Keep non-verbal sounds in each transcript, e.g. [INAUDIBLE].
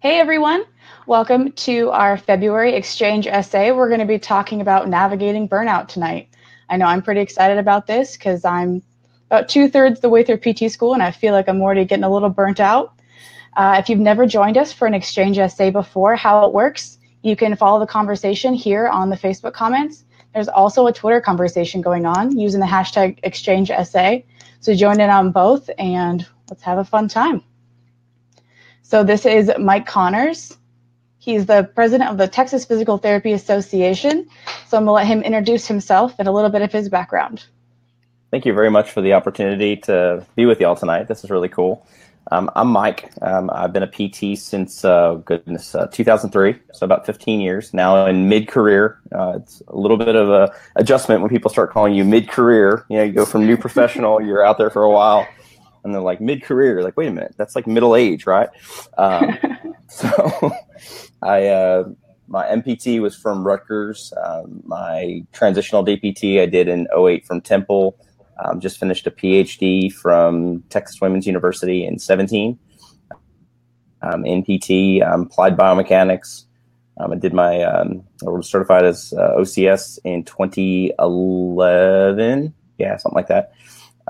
Hey everyone, welcome to our February XChangeSA. We're going to be talking about navigating burnout tonight. I know I'm pretty excited about this because I'm about two thirds the way through PT school and I feel like I'm already getting a little burnt out. Uh, if you've never joined us for an XChangeSA before, how it works, you can follow the conversation here on the Facebook comments. There's also a Twitter conversation going on using the hashtag XChangeSA. So join in on both and let's have a fun time. So this is Mike Connors. He's the president of the Texas Physical Therapy Association. So I'm going to let him introduce himself and a little bit of his background. Thank you very much for the opportunity to be with y'all tonight. This is really cool. Um, I'm Mike. Um, I've been a PT since uh, goodness uh, 2003, so about 15 years now. In mid-career, uh, it's a little bit of a adjustment when people start calling you mid-career. You know, you go from new professional, [LAUGHS] you're out there for a while, and they're like mid-career. Like, wait a minute, that's like middle age, right? Um, [LAUGHS] so, [LAUGHS] I uh, my MPT was from Rutgers. Um, my transitional DPT I did in 08 from Temple. Um, just finished a PhD from Texas Women's University in 17 um, in PT, um, applied biomechanics. Um, I did my um, I was certified as uh, OCS in 2011. Yeah, something like that.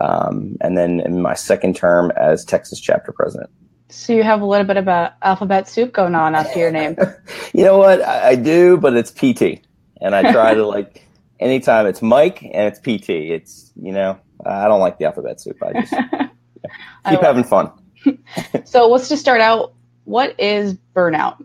Um, and then in my second term as Texas chapter president. So you have a little bit of a alphabet soup going on after your name. [LAUGHS] you know what? I, I, do, but it's PT, and I try to like [LAUGHS] anytime it's Mike and it's PT. It's you know I don't like the alphabet soup. I just yeah, [LAUGHS] keep having fun. so let's just start out. What is burnout?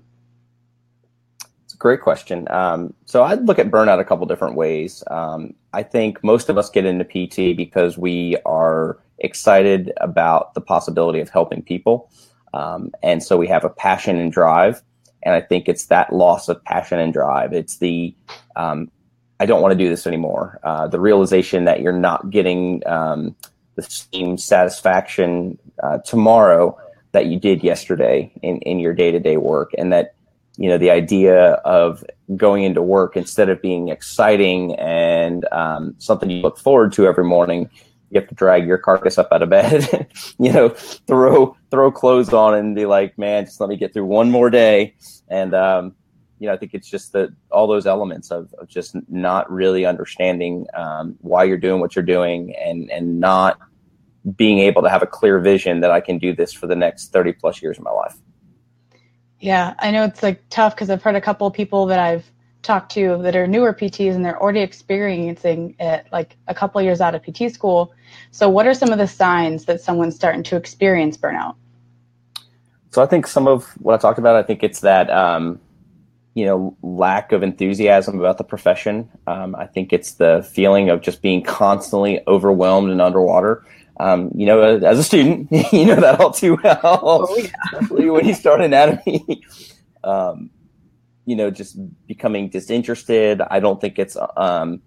It's a great question. Um, so I'd look at burnout a couple different ways. Um, I think most of us get into PT because we are excited about the possibility of helping people. Um, and so we have a passion and drive. And I think it's that loss of passion and drive. It's the, um, I don't want to do this anymore. Uh, the realization that you're not getting um, the same satisfaction uh, tomorrow that you did yesterday in, in your day to day work. And that, you know, the idea of going into work instead of being exciting and um, something you look forward to every morning, you have to drag your carcass up out of bed, [LAUGHS] you know, throw throw clothes on and be like, man, just let me get through one more day. And um, you know, I think it's just that all those elements of, of just not really understanding um, why you're doing what you're doing and and not being able to have a clear vision that I can do this for the next 30 plus years of my life. Yeah, I know it's like tough because I've heard a couple people that I've talked to that are newer PTs and they're already experiencing it like a couple years out of PT school. So, what are some of the signs that someone's starting to experience burnout? So, I think some of what I talked about, I think it's that, um, you know, lack of enthusiasm about the profession. Um, I think it's the feeling of just being constantly overwhelmed and underwater. Um, you know, as a student, [LAUGHS] you know that all too well, oh, yeah. when you start anatomy. [LAUGHS] Um, you know, just becoming disinterested. I don't think it's um,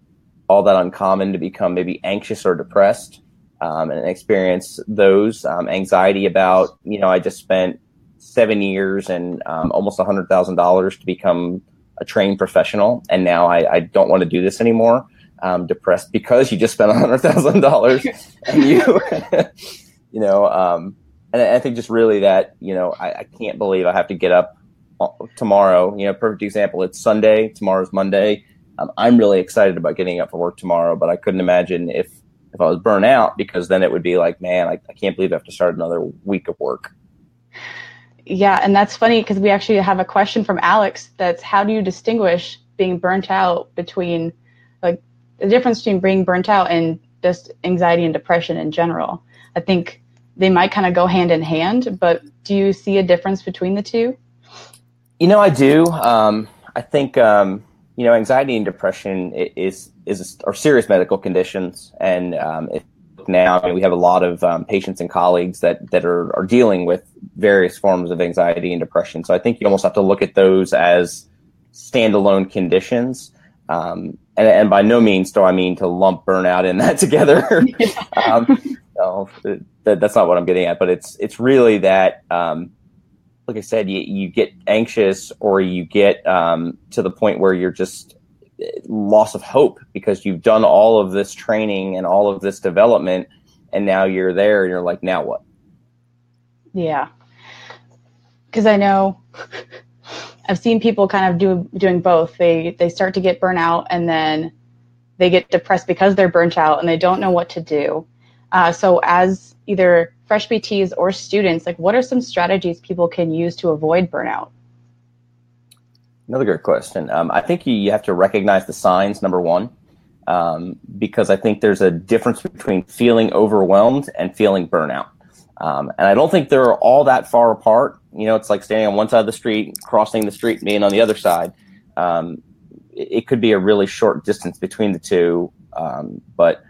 all that uncommon to become maybe anxious or depressed um, and experience those um, anxiety about, you know, I just spent seven years and um, almost a hundred thousand dollars to become a trained professional, and now I, I don't want to do this anymore. I'm depressed because you just spent [LAUGHS] a hundred thousand dollars, [LAUGHS] and you, [LAUGHS] you know, um, and I think just really that, you know, I, I can't believe I have to get up tomorrow. You know, perfect example. It's Sunday. Tomorrow's Monday. Um, I'm really excited about getting up for work tomorrow, but I couldn't imagine if if I was burnt out because then it would be like, man, I, I can't believe I have to start another week of work. Yeah, and that's funny because we actually have a question from Alex. That's how do you distinguish being burnt out between the difference between being burnt out and just anxiety and depression in general? I think they might kind of go hand in hand, but do you see a difference between the two? You know, I do. Um, I think um, you know, anxiety and depression is is are serious medical conditions, and um, now I mean, we have a lot of um, patients and colleagues that that are are dealing with various forms of anxiety and depression. So I think you almost have to look at those as standalone conditions. Um, and, and, by no means do I mean to lump burnout in that [LAUGHS] together. [LAUGHS] um, no, that, that's not what I'm getting at. But it's it's really that um, like I said, you, you get anxious or you get um, to the point where you're just eh, loss of hope because you've done all of this training and all of this development and now you're there and you're like now what yeah because i know I've seen people kind of do doing both. They they start to get burnout and then they get depressed because they're burnt out and they don't know what to do. Uh, so as either fresh PTs or students, like what are some strategies people can use to avoid burnout? Another good question. Um, I think you have to recognize the signs, number one, um, because I think there's a difference between feeling overwhelmed and feeling burnout. Um, and I don't think they're all that far apart. You know, it's like standing on one side of the street, crossing the street, being on the other side. Um, it, it, could be a really short distance between the two. Um, but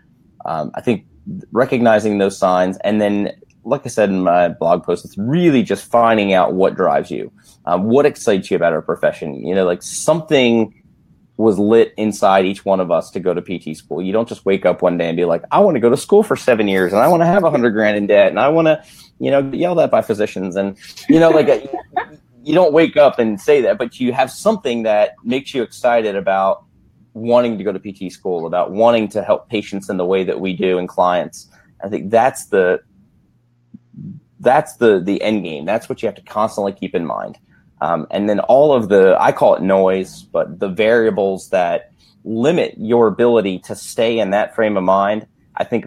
um, I think recognizing those signs and then like I said in my blog post, it's really just finding out what drives you, um, what excites you about our profession. You know, like something was lit inside each one of us to go to PT school. You don't just wake up one day and be like, I want to go to school for seven years and I want to have a hundred grand in debt and I want to, you know, get yelled at by physicians and, you know, like [LAUGHS] you don't wake up and say that, but you have something that makes you excited about wanting to go to PT school, about wanting to help patients in the way that we do and clients. I think that's the that's the the end game. That's what you have to constantly keep in mind. Um, and then all of the I call it noise, but the variables that limit your ability to stay in that frame of mind, I think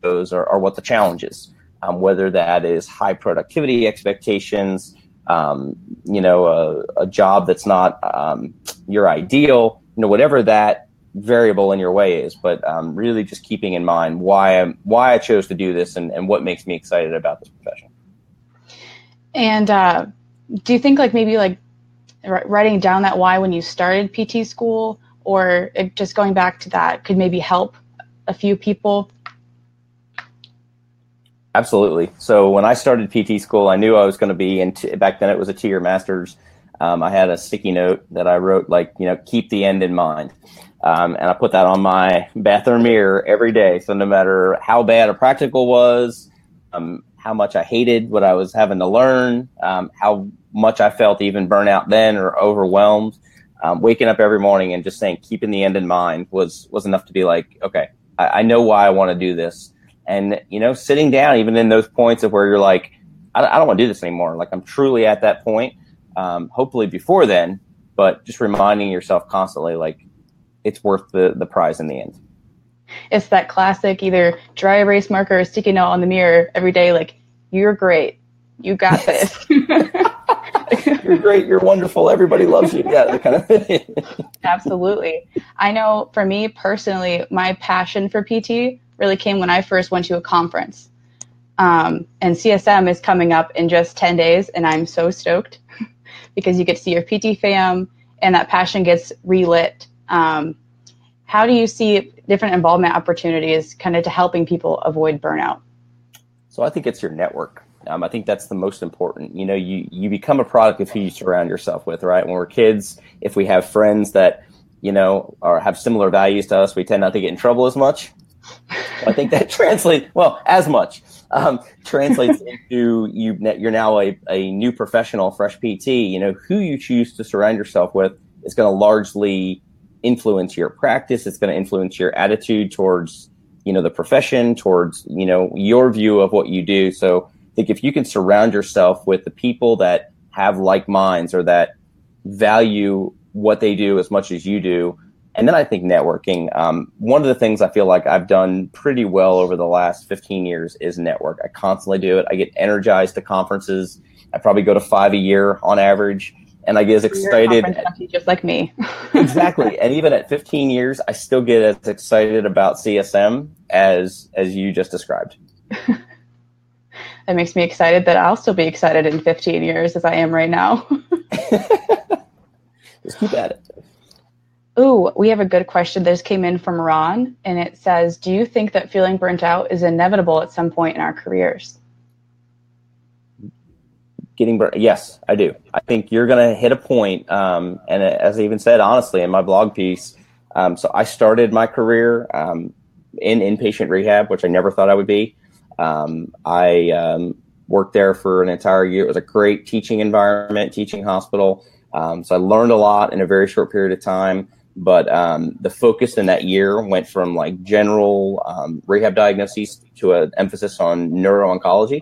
those are, are what the challenge is. Um, whether that is high productivity expectations, um, you know, a, a, job that's not um, your ideal, you know, whatever that variable in your way is, but um, really just keeping in mind why I'm why I chose to do this and, and what makes me excited about this profession. And uh, do you think like maybe like writing down that why when you started PT school, or just going back to that, could maybe help a few people? Absolutely. So when I started PT school, I knew I was going to be in. Back then, it was a two-year master's. Um, I had a sticky note that I wrote like, you know, keep the end in mind. Um, and I put that on my bathroom mirror every day. So no matter how bad a practical was, um, how much I hated what I was having to learn, um, how much I felt even burnout then or overwhelmed, um, waking up every morning and just saying, keeping the end in mind was, was enough to be like, okay, I, I know why I want to do this. And, you know, sitting down, even in those points of where you're like, I, I don't want to do this anymore. Like I'm truly at that point. Um, hopefully before then, but just reminding yourself constantly, like, it's worth the the prize in the end. It's that classic either dry erase marker or sticky note on the mirror every day, like you're great, you got this. [LAUGHS] you're great, you're wonderful, everybody loves you. Yeah, that kind of thing. Absolutely. I know for me personally, my passion for PT really came when I first went to a conference. Um, and CSM is coming up in just 10 days, and I'm so stoked [LAUGHS] because you get to see your PT fam and that passion gets relit um, how do you see different involvement opportunities kind of to helping people avoid burnout? So I think it's your network. Um, I think that's the most important. You know, you you become a product of who you surround yourself with, right? When we're kids, if we have friends that you know or have similar values to us, we tend not to get in trouble as much. I think that [LAUGHS] translates well as much um, translates [LAUGHS] into you. You're now a, a new professional, fresh PT. You know who you choose to surround yourself with is going to largely influence your practice. It's going to influence your attitude towards, you know, the profession, towards, you know, your view of what you do. So I think if you can surround yourself with the people that have like minds or that value what they do as much as you do, and then I think networking. Um, one of the things I feel like I've done pretty well over the last 15 years is network. I constantly do it. I get energized to conferences. I probably go to five a year on average and I get as excited. Just like me. [LAUGHS] exactly, and even at 15 years, I still get as excited about CSM as as you just described. [LAUGHS] that makes me excited that I'll still be excited in 15 years as I am right now. [LAUGHS] just keep at it. Ooh, we have a good question. This came in from Ron, and it says, "Do you think that feeling burnt out is inevitable at some point in our careers?" Getting. Yes, I do. I think you're going to hit a point, um, and as I even said, honestly, in my blog piece, um, so I started my career um, in inpatient rehab, which I never thought I would be. Um, I um, worked there for an entire year. It was a great teaching environment, teaching hospital. Um, so I learned a lot in a very short period of time. But the focus in that year went from like general rehab diagnoses to an emphasis on neuro oncology.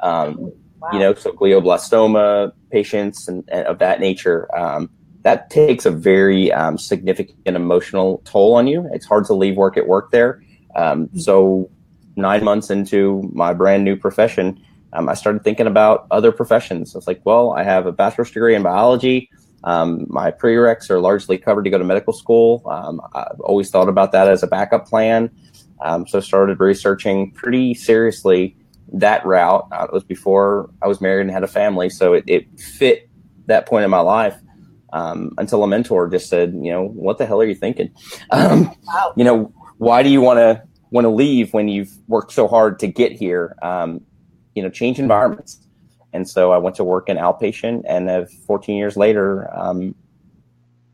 Um, wow. you know, so glioblastoma patients and, and of that nature. Um, that takes a very um, significant emotional toll on you. It's hard to leave work at work there. Um, mm-hmm. so, nine months into my brand new profession, um, I started thinking about other professions. I was like, well, I have a bachelor's degree in biology. Um, my prereqs are largely covered to go to medical school. Um, I've always thought about that as a backup plan. Um, so started researching pretty seriously that route. Uh, it was before I was married and had a family, so it, it fit that point in my life. Um, until a mentor just said, you know, what the hell are you thinking? [LAUGHS] Um, wow. You know, why do you want to want to leave when you've worked so hard to get here? Um, you know, change environments. And so I went to work in outpatient, and uh, 14 years later, um,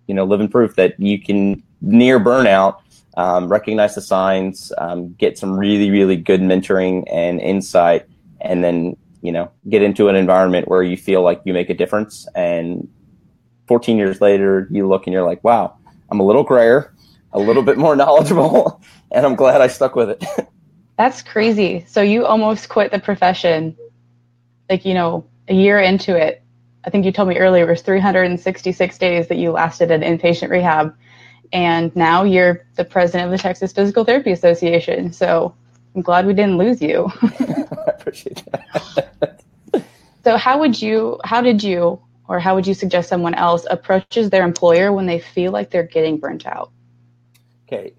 you know, living proof that you can near burnout um, recognize the signs, um, get some really, really good mentoring and insight, and then you know get into an environment where you feel like you make a difference. And 14 years later, you look and you're like, wow, I'm a little grayer, a little bit more [LAUGHS] knowledgeable, and I'm glad I stuck with it. [LAUGHS] That's crazy. So you almost quit the profession, like you know, a year into it. I think you told me earlier it was 366 days that you lasted at inpatient rehab and now you're the president of the Texas Physical Therapy Association. So I'm glad we didn't lose you. [LAUGHS] [LAUGHS] I appreciate that. so how would you how did you or how would you suggest someone else approaches their employer when they feel like they're getting burnt out? Okay.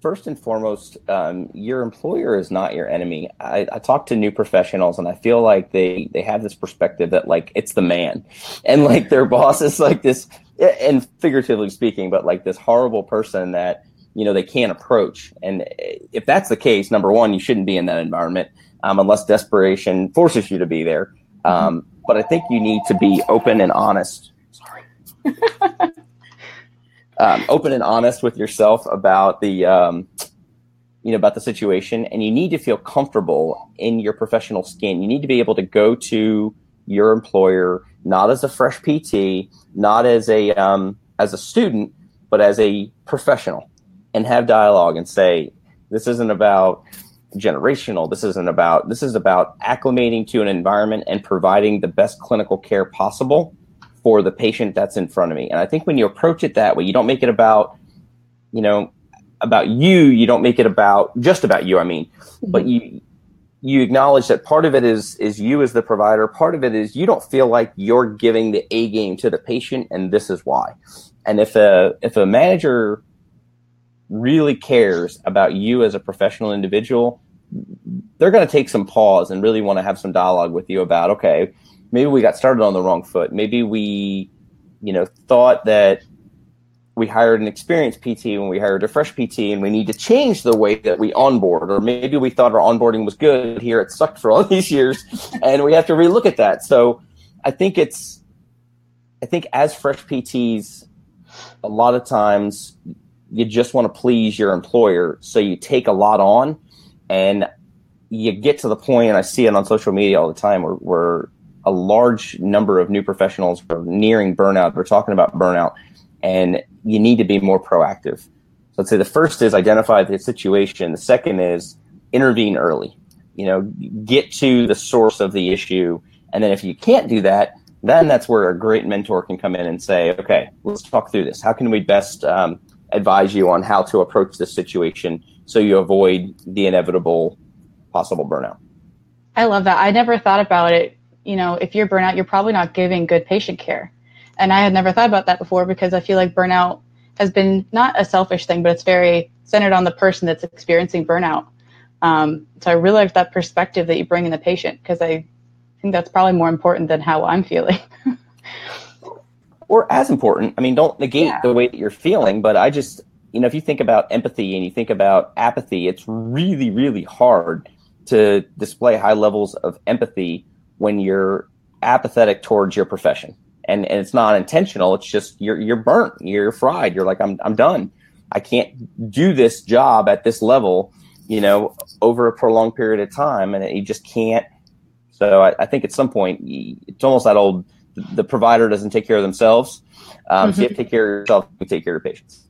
First and foremost, um, your employer is not your enemy. I, I talk to new professionals and I feel like they, they have this perspective that like it's the man and like their boss is like this and figuratively speaking, but like this horrible person that you know they can't approach. And if that's the case, number one, you shouldn't be in that environment um, unless desperation forces you to be there. Um, but I think you need to be open and honest. Sorry. [LAUGHS] um, open and honest with yourself about the um, you know about the situation, and you need to feel comfortable in your professional skin. You need to be able to go to your employer not as a fresh PT, not as a um, as a student, but as a professional, and have dialogue and say, this isn't about generational. This isn't about this is about acclimating to an environment and providing the best clinical care possible for the patient that's in front of me. And I think when you approach it that way, you don't make it about, you know, about you. You don't make it about just about you. I mean, but mm-hmm. you you acknowledge that part of it is is you as the provider. Part of it is you don't feel like you're giving the a game to the patient and this is why. And if a if a manager really cares about you as a professional individual they're going to take some pause and really want to have some dialogue with you about okay maybe we got started on the wrong foot. Maybe we you know thought that we hired an experienced PT when we hired a fresh PT, and we need to change the way that we onboard. Or maybe we thought our onboarding was good here; it sucked for all [LAUGHS] these years, and we have to relook at that. So, I think it's, I think as fresh PTs, a lot of times you just want to please your employer, so you take a lot on, and you get to the point, and I see it on social media all the time, where, where a large number of new professionals are nearing burnout. They're talking about burnout and you need to be more proactive. So let's say the first is identify the situation. The second is intervene early. You know, get to the source of the issue, and then if you can't do that, then that's where a great mentor can come in and say, okay, let's talk through this. How can we best um, advise you on how to approach this situation so you avoid the inevitable possible burnout? I love that. I never thought about it. You know, if you're burnout, you're probably not giving good patient care. And I had never thought about that before because I feel like burnout has been not a selfish thing, but it's very centered on the person that's experiencing burnout. Um, so I really like that perspective that you bring in the patient because I think that's probably more important than how I'm feeling. [LAUGHS] or as important. I mean, don't negate yeah. the way that you're feeling, but I just, you know, if you think about empathy and you think about apathy, it's really, really hard to display high levels of empathy when you're apathetic towards your profession and, and it's not intentional. It's just you're you're burnt, you're fried. You're like I'm I'm done. I can't do this job at this level, you know, over a prolonged period of time, and you just can't. So I, I think at some point it's almost that old. The provider doesn't take care of themselves, um, mm-hmm. so you have to take care of yourself. You take care of patients.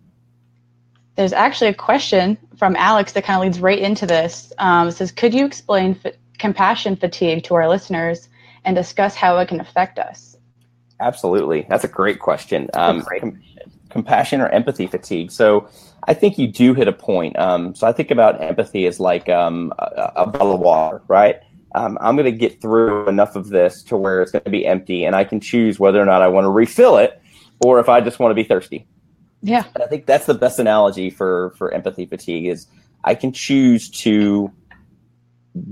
There's actually a question from Alex that kind of leads right into this. Um, it says, "Could you explain f- compassion fatigue to our listeners?" and discuss how it can affect us? Absolutely. That's a great question. Um, great. Com- compassion or empathy fatigue. So I think you do hit a point. Um, so I think about empathy as like um, a, a, bottle of water, right? Um, I'm going to get through enough of this to where it's going to be empty, and I can choose whether or not I want to refill it or if I just want to be thirsty. Yeah, and I think that's the best analogy for for empathy fatigue is I can choose to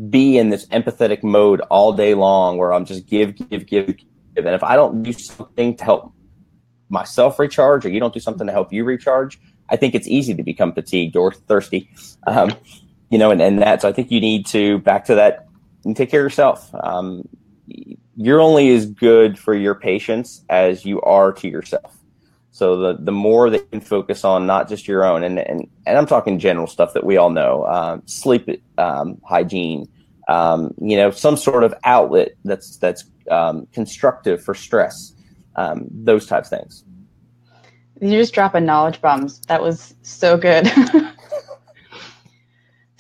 be in this empathetic mode all day long where I'm just give, give, give, give. And if I don't do something to help myself recharge or you don't do something to help you recharge, I think it's easy to become fatigued or thirsty. Um, you know, and, and that, so I think you need to back to that and take care of yourself. Um, you're only as good for your patients as you are to yourself. So the the more that you can focus on not just your own, and and, and I'm talking general stuff that we all know, um, sleep um, hygiene, um, you know, some sort of outlet that's that's um, constructive for stress, um, those types of things. You just drop a knowledge bombs. That was so good. [LAUGHS]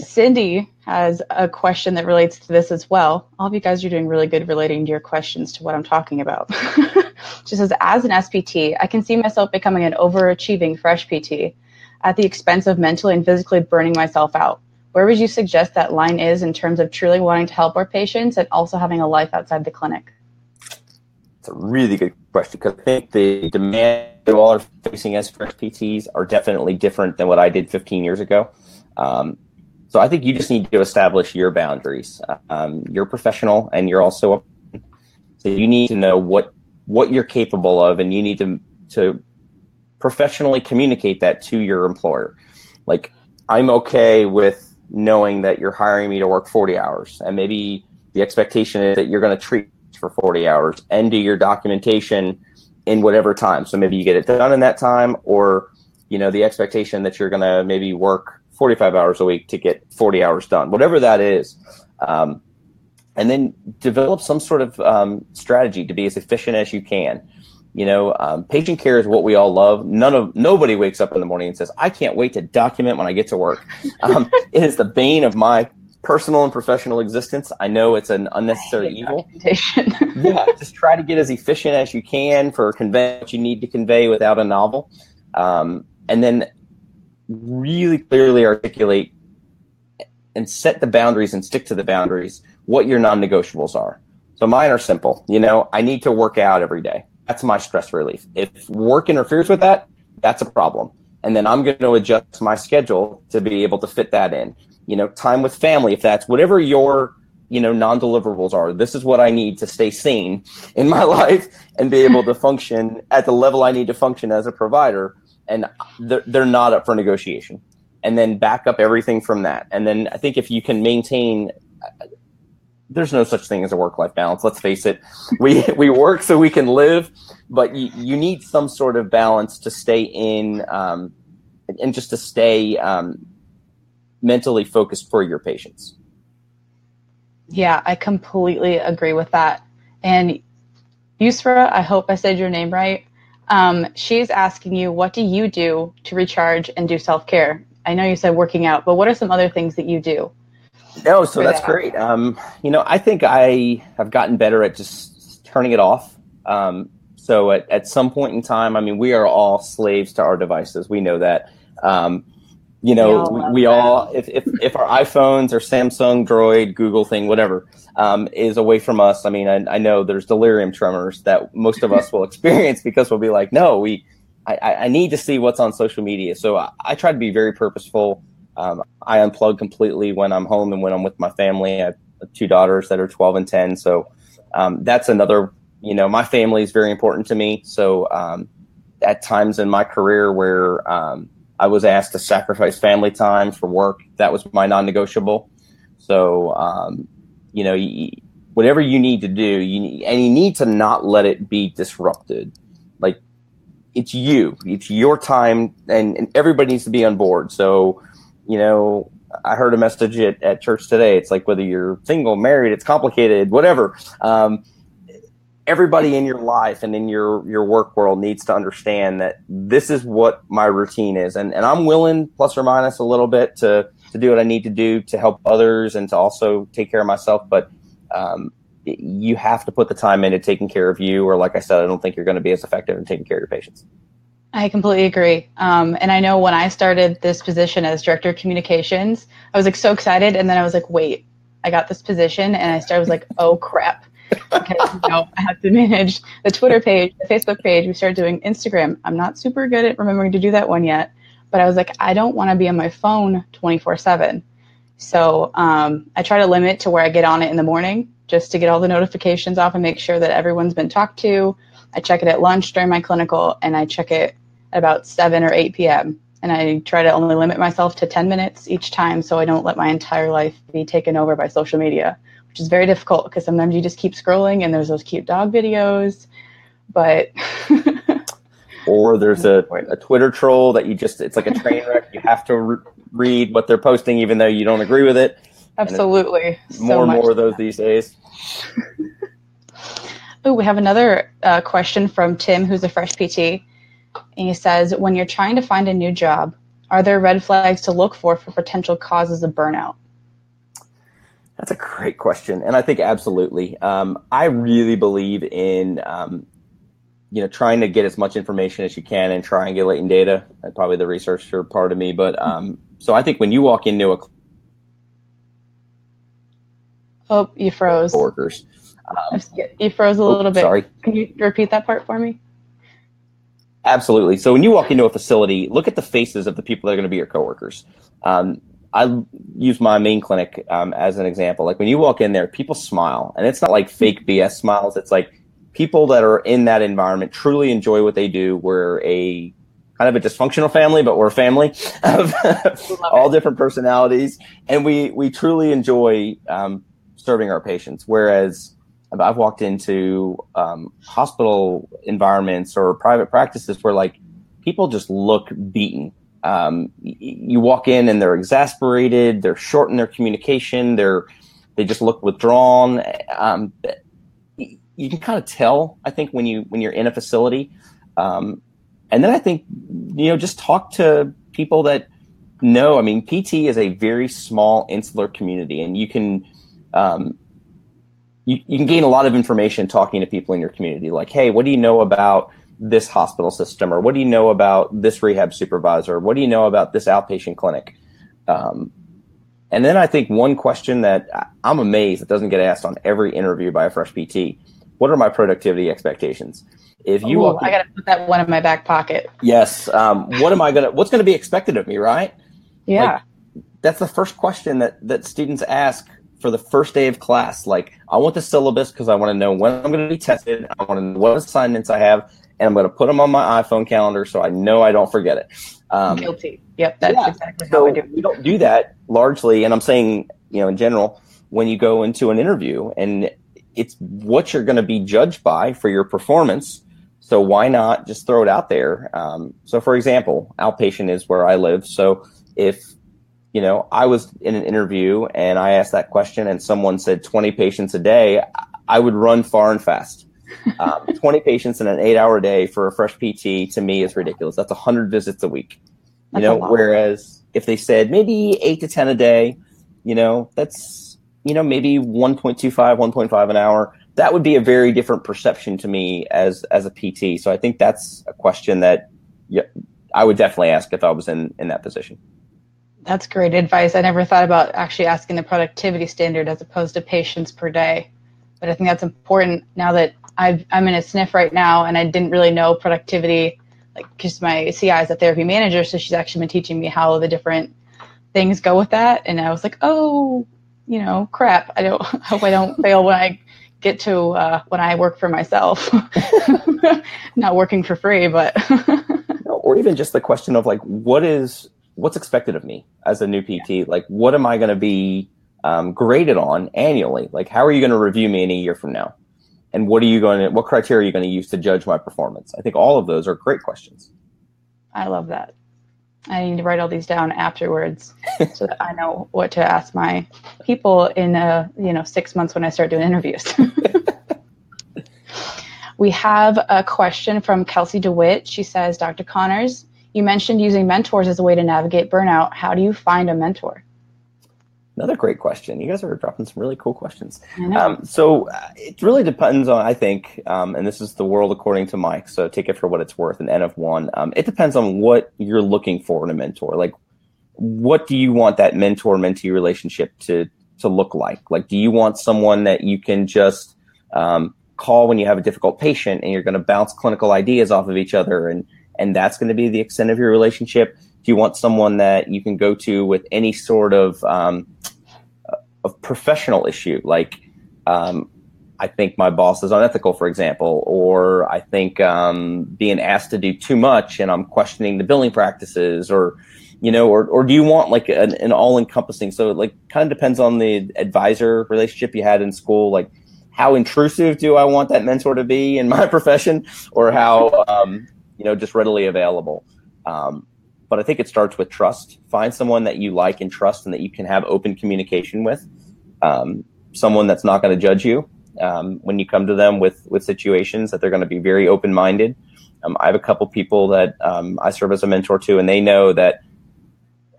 Cindy has a question that relates to this as well. All of you guys are doing really good relating your questions to what I'm talking about. [LAUGHS] she says, as an SPT, I can see myself becoming an overachieving fresh PT at the expense of mentally and physically burning myself out. Where would you suggest that line is in terms of truly wanting to help our patients and also having a life outside the clinic? It's a really good question because I think the demand you all are facing as fresh PTs are definitely different than what I did 15 years ago. Um, so I think you just need to establish your boundaries. Um, you're professional, and you're also a, so you need to know what what you're capable of, and you need to to professionally communicate that to your employer. Like I'm okay with knowing that you're hiring me to work 40 hours, and maybe the expectation is that you're going to treat for 40 hours and do your documentation in whatever time. So maybe you get it done in that time, or you know the expectation that you're going to maybe work 45 hours a week to get 40 hours done, whatever that is. Um, and then develop some sort of um, strategy to be as efficient as you can. You know, um, patient care is what we all love. None of nobody wakes up in the morning and says, "I can't wait to document when I get to work." Um, it is the bane of my personal and professional existence. I know it's an unnecessary evil. [LAUGHS] yeah, just try to get as efficient as you can for convey what you need to convey without a novel. Um, and then really clearly articulate and set the boundaries and stick to the boundaries what your non-negotiables are. So mine are simple. You know, I need to work out every day. That's my stress relief. If work interferes with that, that's a problem. And then I'm going to adjust my schedule to be able to fit that in. You know, time with family, if that's whatever your, you know, non-deliverables are. This is what I need to stay sane in my [LAUGHS] life and be able to function at the level I need to function as a provider and they're, they're not up for negotiation. And then back up everything from that. And then I think if you can maintain, there's no such thing as a work life balance. Let's face it. [LAUGHS] We, we work so we can live, but you, you need some sort of balance to stay in um, and just to stay um, mentally focused for your patients. Yeah, I completely agree with that. And Yusra, I hope I said your name right. Um, she's asking you, what do you do to recharge and do self care? I know you said working out, but what are some other things that you do? No, so that's that? great. Um, you know, I think I have gotten better at just turning it off. Um, so at, at some point in time, I mean, we are all slaves to our devices. We know that. Um, you know, we all, we, we all if, if, if our iPhones or Samsung Droid, Google thing, whatever, um, is away from us. I mean, I, I, know there's delirium tremors that most of us will [LAUGHS] experience because we'll be like, no, we, I, I need to see what's on social media. So I, I try to be very purposeful. Um, I unplug completely when I'm home and when I'm with my family. I have two daughters that are 12 and 10. So um, that's another, you know, my family is very important to me. So um, at times in my career where um, I was asked to sacrifice family time for work, that was my non negotiable. So um, you know, you, whatever you need to do, you need, and you need to not let it be disrupted. Like it's you, it's your time, and, and everybody needs to be on board. So, you know, I heard a message at, at church today. It's like whether you're single, married, it's complicated, whatever. Um, everybody in your life and in your your work world needs to understand that this is what my routine is, and and I'm willing plus or minus a little bit to to do what I need to do to help others and to also take care of myself. But um, you have to put the time into taking care of you, or like I said, I don't think you're going to be as effective in taking care of your patients. I completely agree. Um, and I know when I started this position as director of communications, I was like so excited, and then I was like, wait, I got this position, and I started was like, oh crap, you know I have to manage the Twitter page, the Facebook page. We started doing Instagram. I'm not super good at remembering to do that one yet, but I was like, I don't want to be on my phone 24 seven. So um, I try to limit to where I get on it in the morning just to get all the notifications off and make sure that everyone's been talked to. I check it at lunch during my clinical, and I check it at about 7 or 8 p.m. And I try to only limit myself to 10 minutes each time so I don't let my entire life be taken over by social media, which is very difficult because sometimes you just keep scrolling and there's those cute dog videos. But. [LAUGHS] or there's a, a Twitter troll that you just, it's like a train wreck. You have to re- read what they're posting even though you don't agree with it. Absolutely. So more and more of those these days. [LAUGHS] oh, we have another uh, question from Tim, who's a fresh PT. And he says, when you're trying to find a new job, are there red flags to look for for potential causes of burnout? That's a great question, and I think absolutely. Um, I really believe in um, you know trying to get as much information as you can and triangulating data. That's probably the researcher part of me, but um, so I think when you walk into a oh, you froze. Workers, um, you froze a oh, little bit. Sorry, can you repeat that part for me? Absolutely. So when you walk into a facility, look at the faces of the people that are going to be your coworkers. Um, I use my main clinic um, as an example. Like when you walk in there, people smile, and it's not like fake BS smiles. It's like people that are in that environment truly enjoy what they do. We're a kind of a dysfunctional family, but we're a family [LAUGHS] of all different personalities, and we we truly enjoy um, serving our patients. Whereas I've walked into um, hospital environments or private practices where like people just look beaten. Um, you walk in and they're exasperated, they're short in their communication, they're they just look withdrawn. Um, you can kind of tell, I think, when you when you're in a facility. Um, and then I think you know just talk to people that know. I mean, PT is a very small insular community, and you can um, you, you can gain a lot of information talking to people in your community like hey what do you know about this hospital system or what do you know about this rehab supervisor? What do you know about this outpatient clinic? Um, and then i think one question that i'm amazed that doesn't get asked on every interview by a fresh pt what are my productivity expectations? If you Ooh, i gotta put that one in my back pocket. Yes um, what am i gonna what's gonna be expected of me right? Yeah. Like, that's the first question that that students ask for the first day of class. Like, I want the syllabus because I want to know when I'm going to be tested. I want to know what assignments I have, and I'm going to put them on my iPhone calendar so I know I don't forget it. Um, Guilty. Yep, that's yeah. exactly so how I do. We don't do that largely, and I'm saying, you know, in general, when you go into an interview, and it's what you're going to be judged by for your performance. So why not just throw it out there? Um, so, for example, outpatient is where I live. So if you know, I was in an interview and I asked that question and someone said 20 patients a day, I would run far and fast. Um, 20 patients in an eight hour day for a fresh PT to me is ridiculous. That's 100 visits a week. You that's know, whereas if they said maybe eight to 10 a day, you know, that's, you know, maybe 1.25, 1.5 an hour. That would be a very different perception to me as, as a PT. So I think that's a question that yeah, I would definitely ask if I was in, in that position. That's great advice. I never thought about actually asking the productivity standard as opposed to patients per day. But I think that's important now that i am in a SNF right now and I didn't really know productivity, like because my CI is a therapy manager, so she's actually been teaching me how the different things go with that. And I was like, oh, you know, crap. I don't [LAUGHS] hope I don't fail when I get to uh, when I work for myself. [LAUGHS] Not working for free, but [LAUGHS] or even just the question of like, what is what's expected of me as a new PT? Like, what am I going to be um, graded on annually? Like, how are you going to review me in a year from now? And what are you going to, what criteria are you going to use to judge my performance? I think all of those are great questions. I love that. I need to write all these down afterwards so that I know what to ask my people in, uh, you know, six months when I start doing interviews. [LAUGHS] we have a question from Kelsey DeWitt. She says, Dr. Connors, you mentioned using mentors as a way to navigate burnout. How do you find a mentor? Another great question. You guys are dropping some really cool questions. Um, so uh, it really depends on, I think, um, and this is the world according to Mike. So take it for what it's worth. An N of one. Um, it depends on what you're looking for in a mentor. Like, what do you want that mentor mentee relationship to to look like? Like, do you want someone that you can just um, call when you have a difficult patient and you're going to bounce clinical ideas off of each other and and that's going to be the extent of your relationship? Do you want someone that you can go to with any sort of um, of professional issue, like um, I think my boss is unethical, for example, or I think um, being asked to do too much and I'm questioning the billing practices, or you know, or or do you want like an, an all encompassing? So it like kind of depends on the advisor relationship you had in school, like how intrusive do I want that mentor to be in my [LAUGHS] profession, or how um, you know just readily available. Um, but I think it starts with trust. Find someone that you like and trust and that you can have open communication with. Um, someone that's not going to judge you um, when you come to them with with situations that they're going to be very open minded. Um, I have a couple people that um, I serve as a mentor to, and they know that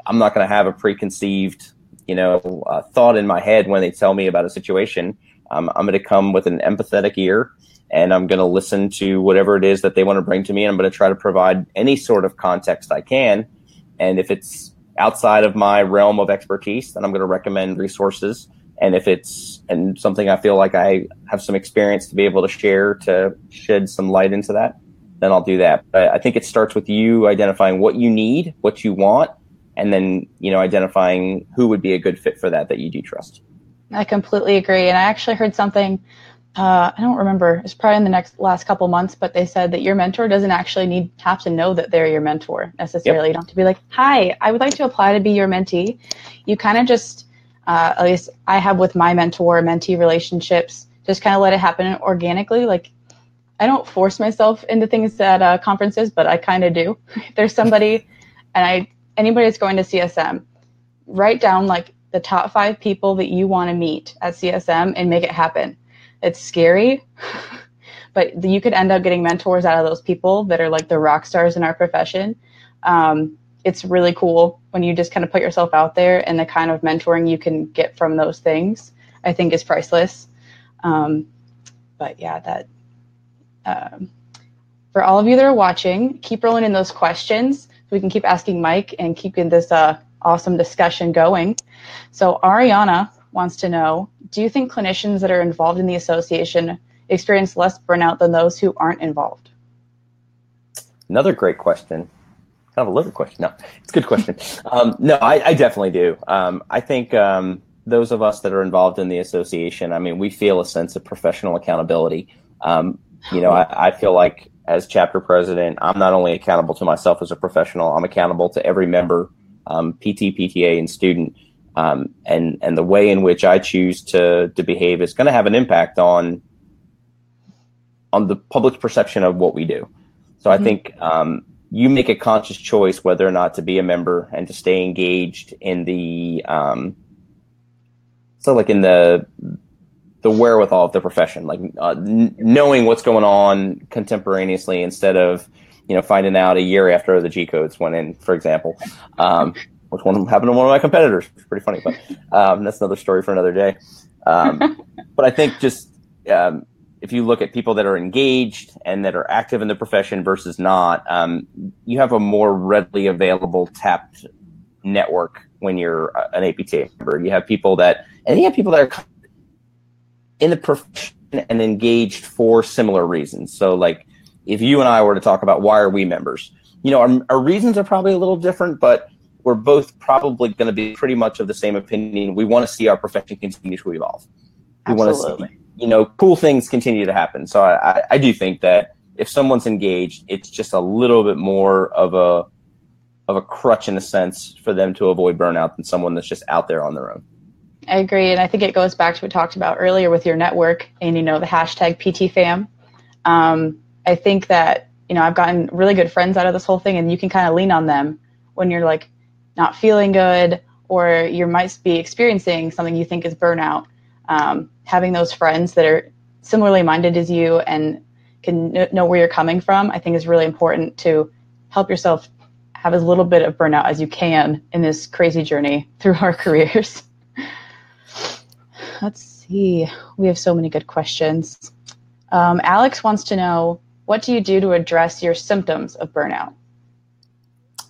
I'm not going to have a preconceived, you know, uh, thought in my head when they tell me about a situation. Um, I'm going to come with an empathetic ear and I'm going to listen to whatever it is that they want to bring to me. And I'm going to try to provide any sort of context I can. And if it's outside of my realm of expertise, then I'm going to recommend resources. And if it's and something I feel like I have some experience to be able to share to shed some light into that, then I'll do that. But I think it starts with you identifying what you need, what you want, and then you know identifying who would be a good fit for that that you do trust. I completely agree. And I actually heard something, uh, I don't remember, it's probably in the next last couple months, but they said that your mentor doesn't actually need have to know that they're your mentor necessarily. Yep. You don't have to be like, hi, I would like to apply to be your mentee. You kind of just, uh, at least I have with my mentor mentee relationships, just kind of let it happen organically. Like, I don't force myself into things at uh, conferences, but I kind of do. [LAUGHS] There's somebody, and I anybody that's going to CSM, write down like the top five people that you want to meet at CSM and make it happen. It's scary, [LAUGHS] but you could end up getting mentors out of those people that are like the rock stars in our profession. Um, it's really cool when you just kind of put yourself out there and the kind of mentoring you can get from those things, I think is priceless. Um, but yeah, that. Um, for all of you that are watching, keep rolling in those questions so we can keep asking Mike and keeping this uh, awesome discussion going. So Ariana wants to know, do you think clinicians that are involved in the association experience less burnout than those who aren't involved? Another great question. Kind of a little question. No, it's a good question. [LAUGHS] um, no, I, I, definitely do. Um, I think um, those of us that are involved in the association, I mean, we feel a sense of professional accountability. Um, you know, I, I feel like as chapter president, I'm not only accountable to myself as a professional, I'm accountable to every member um, PT, PTA, and student. Um, and and the way in which I choose to to behave is going to have an impact on on the public perception of what we do. So mm-hmm. I think um, you make a conscious choice whether or not to be a member and to stay engaged in the um, so like in the the wherewithal of the profession, like uh, n- knowing what's going on contemporaneously instead of you know, finding out a year after the G codes went in, for example, um, which one happened to one of my competitors. It's pretty funny, but um, that's another story for another day. Um, [LAUGHS] but I think just um, if you look at people that are engaged and that are active in the profession versus not, um, you have a more readily available tapped network when you're an APTA member. You have people that, and you have people that are in the profession and engaged for similar reasons. So, like, if you and I were to talk about why are we members, you know, our, our reasons are probably a little different, but we're both probably going to be pretty much of the same opinion. We want to see our profession continue to evolve. We Absolutely. want to see, you know, cool things continue to happen. So I, I, I do think that if someone's engaged, it's just a little bit more of a of a crutch in a sense for them to avoid burnout than someone that's just out there on their own. I agree, and I think it goes back to what we talked about earlier with your network and you know the hashtag PTFam. Um, I think that, you know, I've gotten really good friends out of this whole thing and you can kind of lean on them when you're like not feeling good or you might be experiencing something you think is burnout. Um, having those friends that are similarly minded as you and can know where you're coming from, I think is really important to help yourself have as little bit of burnout as you can in this crazy journey through our [LAUGHS] careers. let's see. We have so many good questions. Um, Alex wants to know what do you do to address your symptoms of burnout?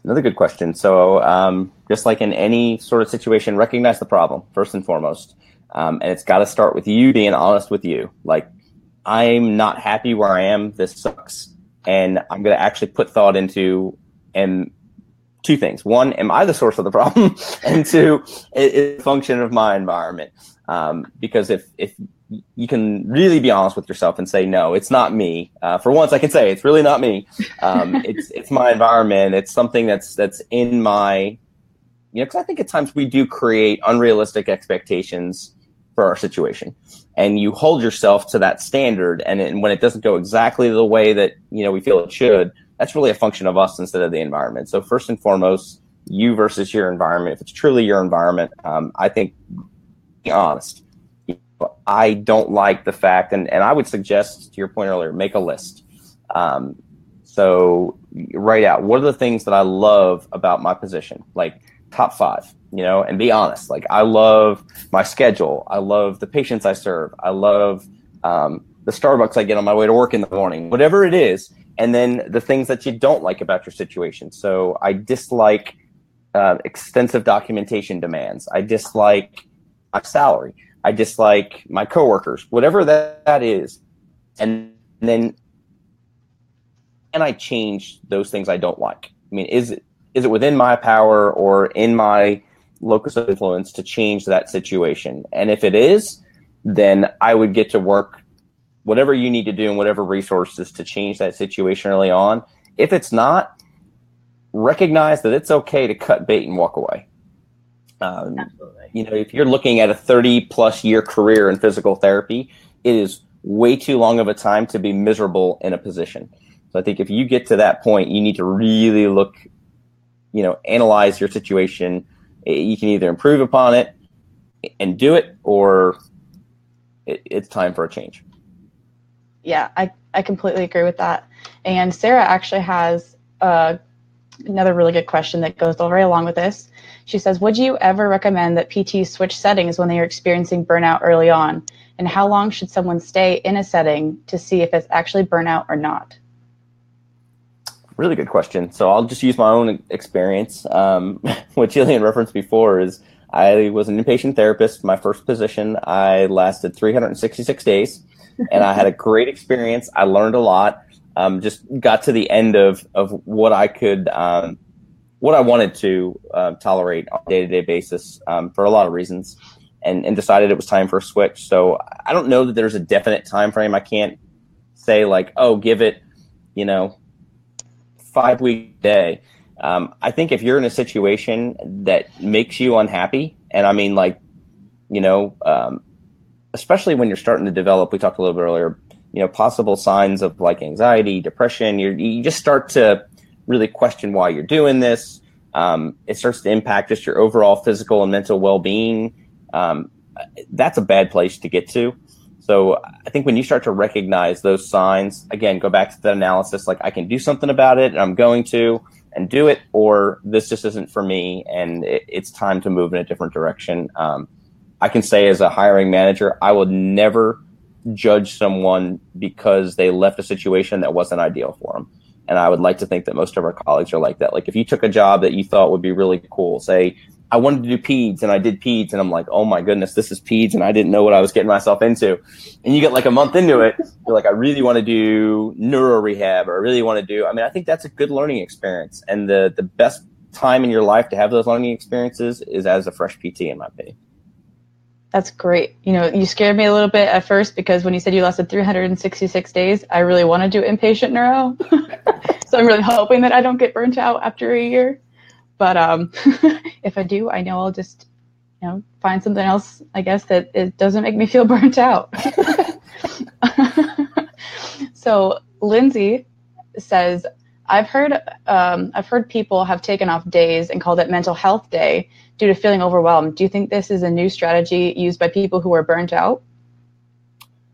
Another good question. So, um, just like in any sort of situation, recognize the problem first and foremost. Um, and it's got to start with you being honest with you. Like, I'm not happy where I am. This sucks. And I'm going to actually put thought into and two things. One, am I the source of the problem? [LAUGHS] and two, it's a function of my environment. Um, because if, if you can really be honest with yourself and say, no, it's not me. Uh, for once, I can say it's really not me. Um, [LAUGHS] it's it's my environment. It's something that's that's in my, you know, because I think at times we do create unrealistic expectations for our situation, and you hold yourself to that standard, and, it, and when it doesn't go exactly the way that you know we feel it should, that's really a function of us instead of the environment. So first and foremost, you versus your environment. If it's truly your environment, um, I think be honest I don't like the fact, and, and I would suggest to your point earlier, make a list. Um, so write out what are the things that I love about my position, like top five, you know, and be honest. Like I love my schedule. I love the patients I serve. I love um, the Starbucks I get on my way to work in the morning, whatever it is. And then the things that you don't like about your situation. So I dislike uh, extensive documentation demands. I dislike my salary. I dislike my coworkers, whatever that, that is. And then can I change those things I don't like? I mean, is it is it within my power or in my locus of influence to change that situation? And if it is, then I would get to work whatever you need to do and whatever resources to change that situation early on. If it's not, recognize that it's okay to cut bait and walk away. Um, you know, if you're looking at a 30 plus year career in physical therapy, it is way too long of a time to be miserable in a position. So I think if you get to that point, you need to really look, you know, analyze your situation. You can either improve upon it and do it, or it, it's time for a change. Yeah, I, I completely agree with that. And Sarah actually has uh, another really good question that goes very along with this. She says, Would you ever recommend that PTs switch settings when they are experiencing burnout early on? And how long should someone stay in a setting to see if it's actually burnout or not? Really good question. So I'll just use my own experience. Um, [LAUGHS] what Jillian referenced before is I was an inpatient therapist. My first position, I lasted 366 days, and I had a great experience. I learned a lot. Um, just got to the end of of what I could um, what I wanted to uh, tolerate on a day to day basis um, for a lot of reasons, and, and decided it was time for a switch. So I don't know that there's a definite time frame. I can't say like, oh, give it, you know, five week day. Um, I think if you're in a situation that makes you unhappy, and I mean like, you know, um, especially when you're starting to develop, we talked a little bit earlier, you know, possible signs of like anxiety, depression. You you just start to really question why you're doing this. Um, it starts to impact just your overall physical and mental well being. Um, that's a bad place to get to. So I think when you start to recognize those signs, again, go back to the analysis like I can do something about it and I'm going to and do it, or this just isn't for me and it, it's time to move in a different direction. Um, I can say as a hiring manager, I would never judge someone because they left a situation that wasn't ideal for them. And I would like to think that most of our colleagues are like that. Like if you took a job that you thought would be really cool, say, I wanted to do peds and I did peds and I'm like, oh my goodness, this is peds and I didn't know what I was getting myself into. And you get like a month into it, you're like, I really want to do neuro rehab or I really want to do, I mean, I think that's a good learning experience. And the, the best time in your life to have those learning experiences is as a fresh PT in my opinion. That's great. You know, you scared me a little bit at first because when you said you lasted 366 days, I really want to do inpatient neuro. [LAUGHS] so I'm really hoping that I don't get burnt out after a year. But um, [LAUGHS] if I do, I know I'll just, you know, find something else, I guess, that it doesn't make me feel [LAUGHS] burnt out. so Lindsay says, I've heard um, I've heard people have taken off days and called it mental health day due to feeling overwhelmed. Do you think this is a new strategy used by people who are burnt out?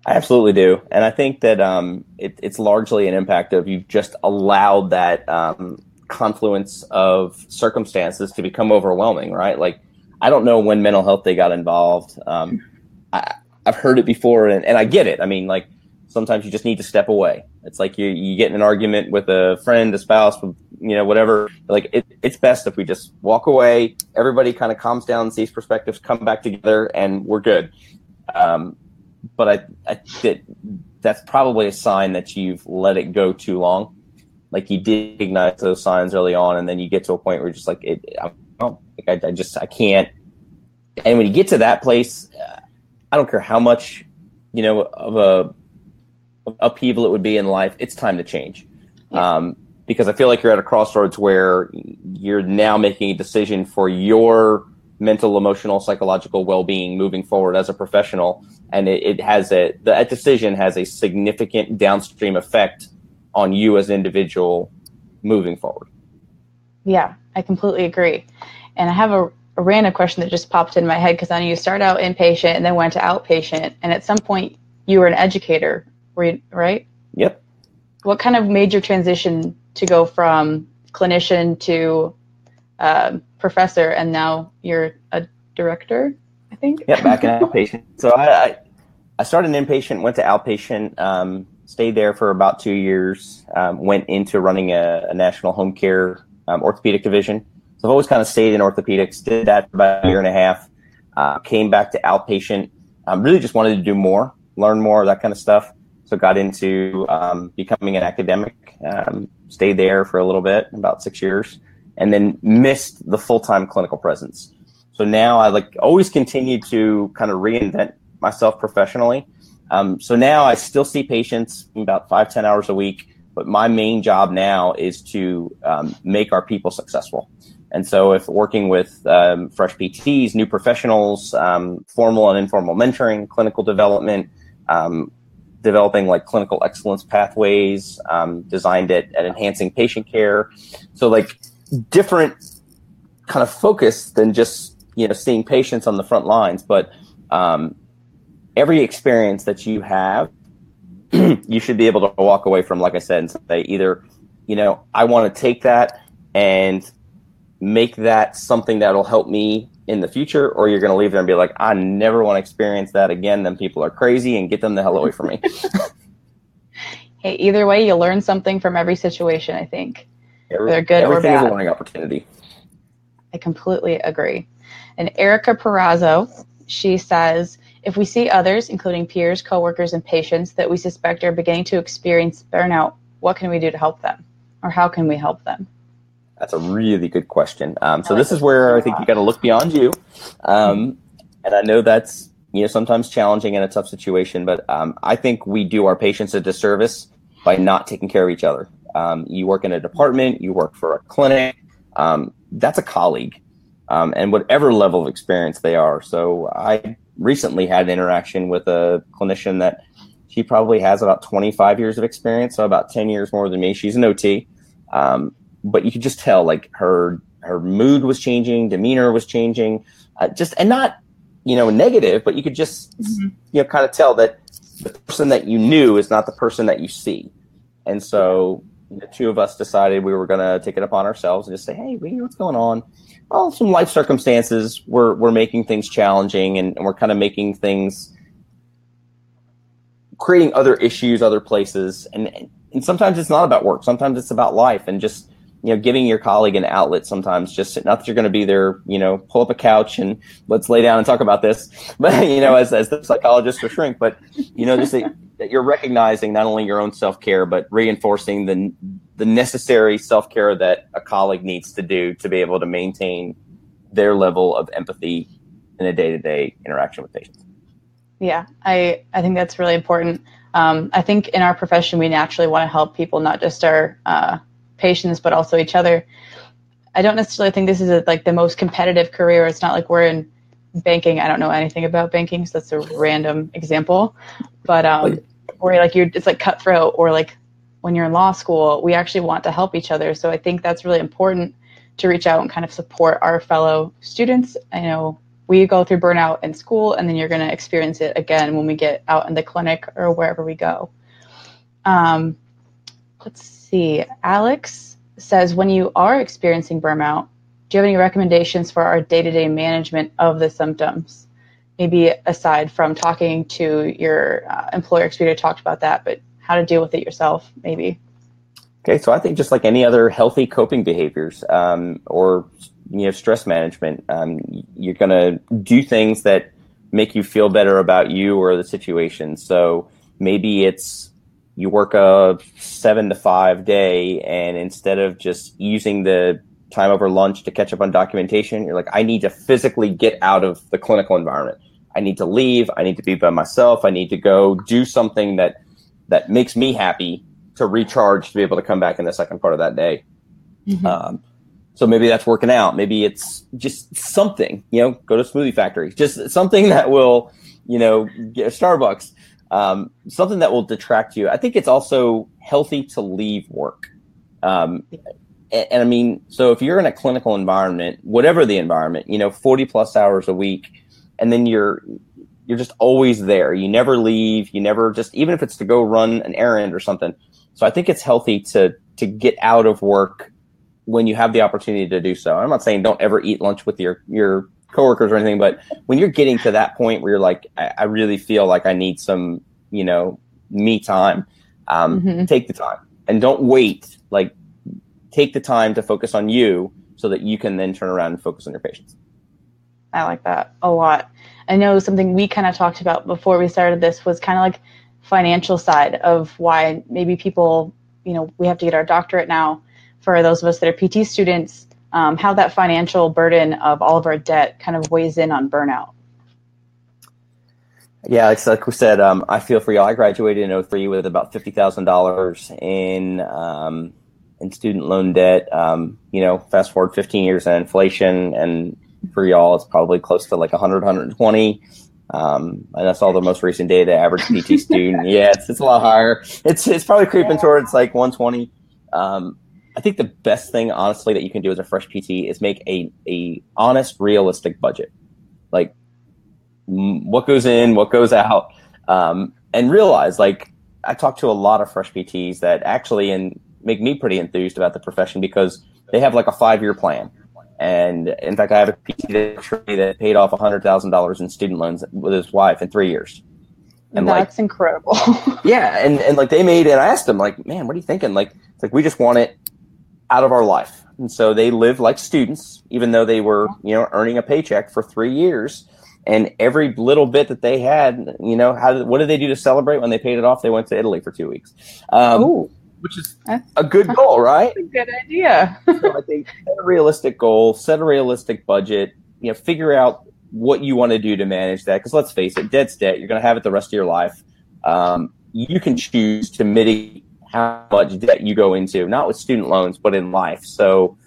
I absolutely do, and I think that um, it, it's largely an impact of you've just allowed that um, confluence of circumstances to become overwhelming, right? Like I don't know when mental health day got involved. Um, I, I've heard it before and, and I get it. I mean, like sometimes you just need to step away. It's like you, you get in an argument with a friend, a spouse, you know, whatever. Like it's best if we just walk away. Everybody kind of calms down, sees perspectives, come back together, and we're good. Um, but I, I that that's probably a sign that you've let it go too long. Like you did ignite those signs early on, and then you get to a point where you're just like, it, I, like I, I just I can't. And when you get to that place, I don't care how much you know of a upheaval it would be in life. It's time to change. Yeah. Um, because I feel like you're at a crossroads where you're now making a decision for your mental, emotional, psychological well-being moving forward as a professional, and it, it has a that decision has a significant downstream effect on you as an individual moving forward. Yeah, I completely agree. And I have a, a random question that just popped in my head because I know you start out inpatient and then went to outpatient, and at some point you were an educator, were you right? Yep. What kind of made your transition to go from clinician to uh, professor, and now you're a director? I think. Yeah, back in outpatient. So I, I, started inpatient, went to outpatient, um, stayed there for about two years, um, went into running a, a national home care um, orthopedic division. So I've always kind of stayed in orthopedics. Did that for about a year and a half. Uh, came back to outpatient. Um, really just wanted to do more, learn more, that kind of stuff. So got into um, becoming an academic. Um, stayed there for a little bit, about six years, and then missed the full time clinical presence. So now I like always continue to kind of reinvent myself professionally. Um, so now I still see patients about five ten hours a week, but my main job now is to um, make our people successful. And so, if working with um, fresh PTs, new professionals, um, formal and informal mentoring, clinical development, um, developing like clinical excellence pathways, um, designed at, at enhancing patient care. So, like different kind of focus than just you know seeing patients on the front lines, but um, every experience that you have, [CLEARS THROAT] you should be able to walk away from, like I said, and say either, you know, I want to take that and make that something that'll help me in the future, or you're going to leave there and be like, I never want to experience that again. Then people are crazy and get them the hell away from me. [LAUGHS] hey, either way, you learn something from every situation, I think. Every, They're good or bad. is a learning opportunity. I completely agree. And Erica Perazzo, she says, if we see others, including peers, coworkers, and patients that we suspect are beginning to experience burnout, what can we do to help them? Or how can we help them? That's a really good question. Um, so this is where I think you got to look beyond you, um, and I know that's you know sometimes challenging in a tough situation, but um, I think we do our patients a disservice by not taking care of each other. Um, you work in a department, you work for a clinic. Um, that's a colleague, um, and whatever level of experience they are. So I recently had an interaction with a clinician that she probably has about 25 years of experience, so about 10 years more than me. She's an OT. Um, but you could just tell like her her mood was changing, demeanor was changing, uh, just and not you know negative, but you could just mm-hmm. you know kind of tell that the person that you knew is not the person that you see, and so the two of us decided we were going to take it upon ourselves and just say, hey, what's going on? Well, some life circumstances. We're we're making things challenging, and, and we're kind of making things creating other issues, other places, and and sometimes it's not about work. Sometimes it's about life, and just you know, giving your colleague an outlet sometimes just not that you're going to be there, you know, pull up a couch and let's lay down and talk about this, [LAUGHS] but you know, as, as the psychologist or shrink, but you know, just that, that you're recognizing not only your own self care, but reinforcing the, the necessary self care that a colleague needs to do to be able to maintain their level of empathy in a day to day interaction with patients. Yeah, I, I think that's really important. Um, I think in our profession, we naturally want to help people, not just our, uh, patients, but also each other. I don't necessarily think this is a, like the most competitive career. It's not like we're in banking. I don't know anything about banking, so that's a random example. But um, where like you're, it's like cutthroat, or like when you're in law school, we actually want to help each other. So I think that's really important to reach out and kind of support our fellow students. I know we go through burnout in school, and then you're going to experience it again when we get out in the clinic or wherever we go. Um, let's see. Alex says, when you are experiencing burnout, do you have any recommendations for our day to day management of the symptoms? maybe aside from talking to your uh, employer, because we talked about that, but how to deal with it yourself, maybe. Okay, so I think just like any other healthy coping behaviors um, or you know stress management, um, you're going to do things that make you feel better about you or the situation. So maybe it's you work a seven to five day, and instead of just using the time over lunch to catch up on documentation, you're like, I need to physically get out of the clinical environment. I need to leave. I need to be by myself. I need to go do something that that makes me happy to recharge to be able to come back in the second part of that day. Mm-hmm. Um, so maybe that's working out. Maybe it's just something, you know, go to smoothie factory, just something that will, you know, get a Starbucks, um, something that will detract you. I think it's also healthy to leave work. Um, and, and I mean, so if you're in a clinical environment, whatever the environment, you know, 40 plus hours a week, and then you're, you're just always there. You never leave. You never just, even if it's to go run an errand or something, so I think it's healthy to to get out of work when you have the opportunity to do so. I'm not saying don't ever eat lunch with your your coworkers or anything, but when you're getting to that point where you're like, I, I really feel like I need some, you know, me time, um, mm-hmm. take the time and don't wait. Like, take the time to focus on you so that you can then turn around and focus on your patients. I like that a lot. I know something we kind of talked about before we started this was kind of like financial side of why maybe people, you know, we have to get our doctorate now for those of us that are PT students, um, how that financial burden of all of our debt kind of weighs in on burnout. Yeah, like, like we said, um, I feel for you. I graduated in 03 with about $50,000 in, um, in student loan debt. Um, you know, fast forward 15 years and inflation, and for y'all, it's probably close to like 100, 120. Um, and that's all the most recent data, average PT [LAUGHS] student. Yeah, it's, it's a lot higher. It's, it's probably creeping towards like 120. Um, I think the best thing, honestly, that you can do as a fresh PT is make a, a honest, realistic budget. Like what goes in, what goes out, um, and realize like I talk to a lot of fresh PTs that actually and make me pretty enthused about the profession because they have like a five year plan and in fact, I have a PT that paid off $100,000 in student loans with his wife in three years. And that's like, incredible. [LAUGHS] yeah. And, and like they made, and I asked them, like, man, what are you thinking? Like, it's like we just want it out of our life. And so they live like students, even though they were, you know, earning a paycheck for three years. And every little bit that they had, you know, how did, what did they do to celebrate when they paid it off? They went to Italy for two weeks. Um, which is a good goal, right? a good idea. so I think set a realistic goal, set a realistic budget. You know, figure out what you want to do to manage that. Because let's face it, debt's debt. You're going to have it the rest of your life. Um, you can choose to mitigate how much debt you go into, not with student loans, but in life. So,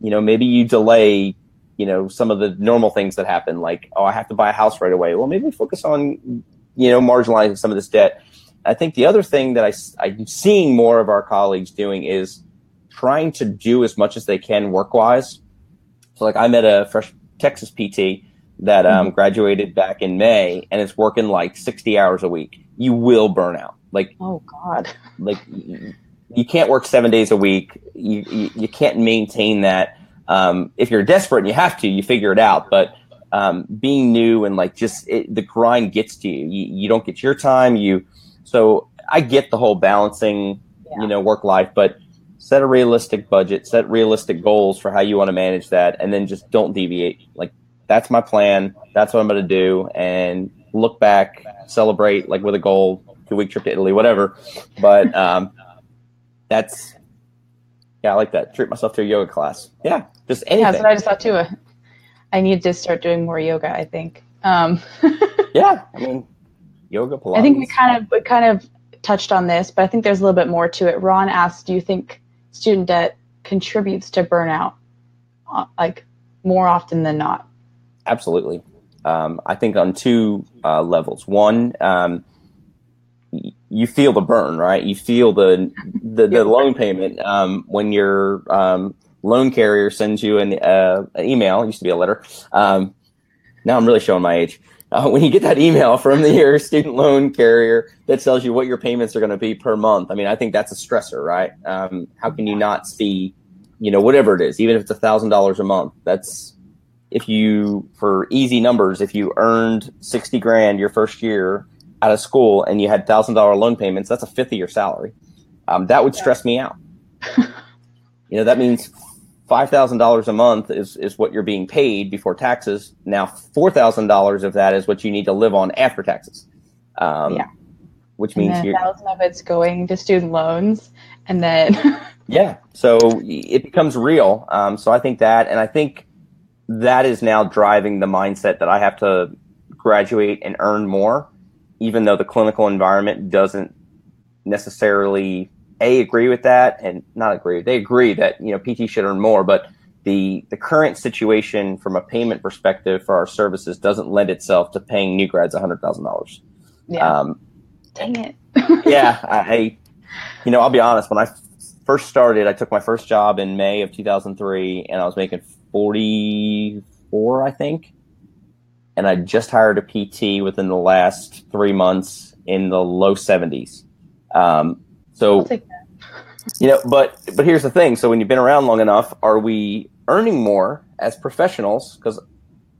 you know, maybe you delay, you know, some of the normal things that happen, like, oh, I have to buy a house right away. Well, maybe focus on, you know, marginalizing some of this debt I think the other thing that I, I'm seeing more of our colleagues doing is trying to do as much as they can work wise. So, like, I met a fresh Texas PT that um, mm-hmm. graduated back in May and is working like 60 hours a week. You will burn out. Like, oh, God. [LAUGHS] Like, you can't work seven days a week. You, you, you can't maintain that. Um, if you're desperate and you have to, you figure it out. But um, being new and like just it, the grind gets to you. you. You don't get your time. You so I get the whole balancing, yeah. you know, work life, but set a realistic budget, set realistic goals for how you want to manage that, and then just don't deviate. Like that's my plan. That's what I'm going to do, and look back, celebrate like with a goal, two week trip to Italy, whatever. But um, that's yeah, I like that. Treat myself to a yoga class. Yeah, just anything. Yeah, that's what I just thought too. I need to start doing more yoga. I think. Um. [LAUGHS] yeah, I mean, yoga Pilates. I think we kind of we kind of touched on this, but I think there's a little bit more to it. Ron asked, "Do you think student debt contributes to burnout, uh, like more often than not?" Absolutely. Um, I think on two uh, levels. One, um, you feel the burn, right? You feel the the, the loan payment um, when your um, loan carrier sends you an, uh, an email. It used to be a letter. Um, now I'm really showing my age uh, when you get that email from the, your student loan carrier that tells you what your payments are going to be per month, I mean, I think that's a stressor, right? Um, how can you not see, you know, whatever it is, even if it's a thousand dollars a month, that's if you, for easy numbers, if you earned 60 grand your first year out of school and you had thousand dollar loan payments, that's a fifth of your salary. Um, that would stress me out. [LAUGHS] you know, that means five thousand dollars a month is is what you're being paid before taxes. Now, four thousand dollars of that is what you need to live on after taxes. Um, yeah, which means a thousand of it's going to student loans, and then [LAUGHS] yeah, so it becomes real. Um, so I think that, and I think that is now driving the mindset that I have to graduate and earn more, even though the clinical environment doesn't necessarily a agree with that and not agree. They agree that you know PT should earn more, but the the current situation from a payment perspective for our services doesn't lend itself to paying new grads hundred thousand dollars. Yeah. Um, Dang it. [LAUGHS] yeah, I, you know, I'll be honest. When I first started, I took my first job in May of 2003, and I was making 44, I think. And I just hired a PT within the last three months in the low 70s. Um, so, you know, but but here's the thing. So when you've been around long enough, are we earning more as professionals? Because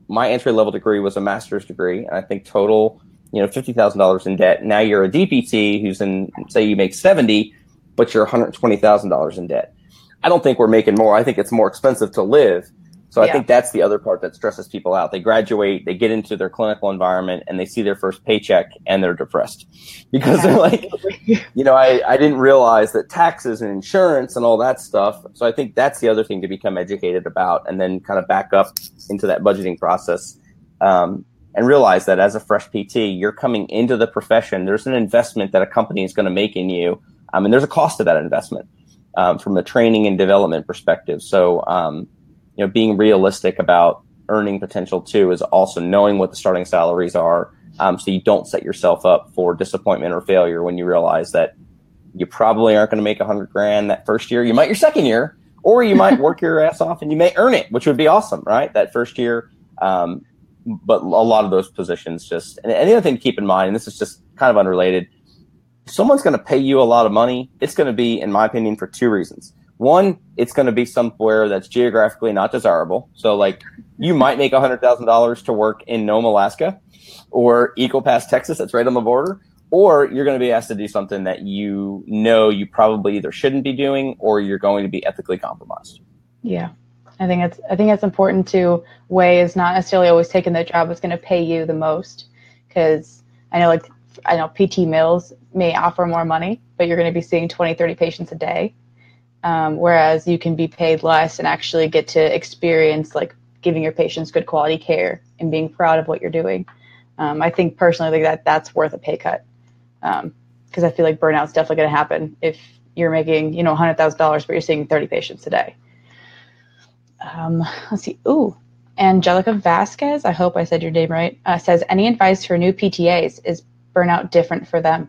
my entry level degree was a master's degree, and I think total, you know, fifty thousand dollars in debt. Now you're a DPT who's in, say, you make seventy, but you're one hundred twenty thousand dollars in debt. I don't think we're making more. I think it's more expensive to live. So yeah. I think that's the other part that stresses people out. They graduate, they get into their clinical environment, and they see their first paycheck, and they're depressed [LAUGHS] because they're like, you know, I, I didn't realize that taxes and insurance and all that stuff. So I think that's the other thing to become educated about, and then kind of back up into that budgeting process. Um, and realize that as a fresh PT, you're coming into the profession. There's an investment that a company is going to make in you, um, and there's a cost to that investment um, from a training and development perspective. So, um, you know, being realistic about earning potential too is also knowing what the starting salaries are, um, so you don't set yourself up for disappointment or failure when you realize that you probably aren't going to make a hundred grand that first year. You might your second year, or you might [LAUGHS] work your ass off and you may earn it, which would be awesome, right? That first year. Um, but a lot of those positions just, and, and the other thing to keep in mind, and this is just kind of unrelated, if someone's going to pay you a lot of money, it's going to be, in my opinion, for two reasons. One, it's going to be somewhere that's geographically not desirable. So, like, you might make $100,000 to work in Nome, Alaska, or Eagle Pass, Texas, that's right on the border, or you're going to be asked to do something that you know you probably either shouldn't be doing or you're going to be ethically compromised. Yeah. I think it's I think it's important to weigh is not necessarily always taking the job that's going to pay you the most because I know like I know PT mills may offer more money, but you're going to be seeing 20, 30 patients a day um, whereas you can be paid less and actually get to experience like giving your patients good quality care and being proud of what you're doing. Um, I think personally that that's worth a pay cut because um, I feel like burnout's definitely going to happen if you're making you know hundred thousand dollars but you're seeing 30 patients a day. Um, let's see. Ooh, Angelica Vasquez. I hope I said your name right. Uh, says any advice for new PTAs? Is burnout different for them?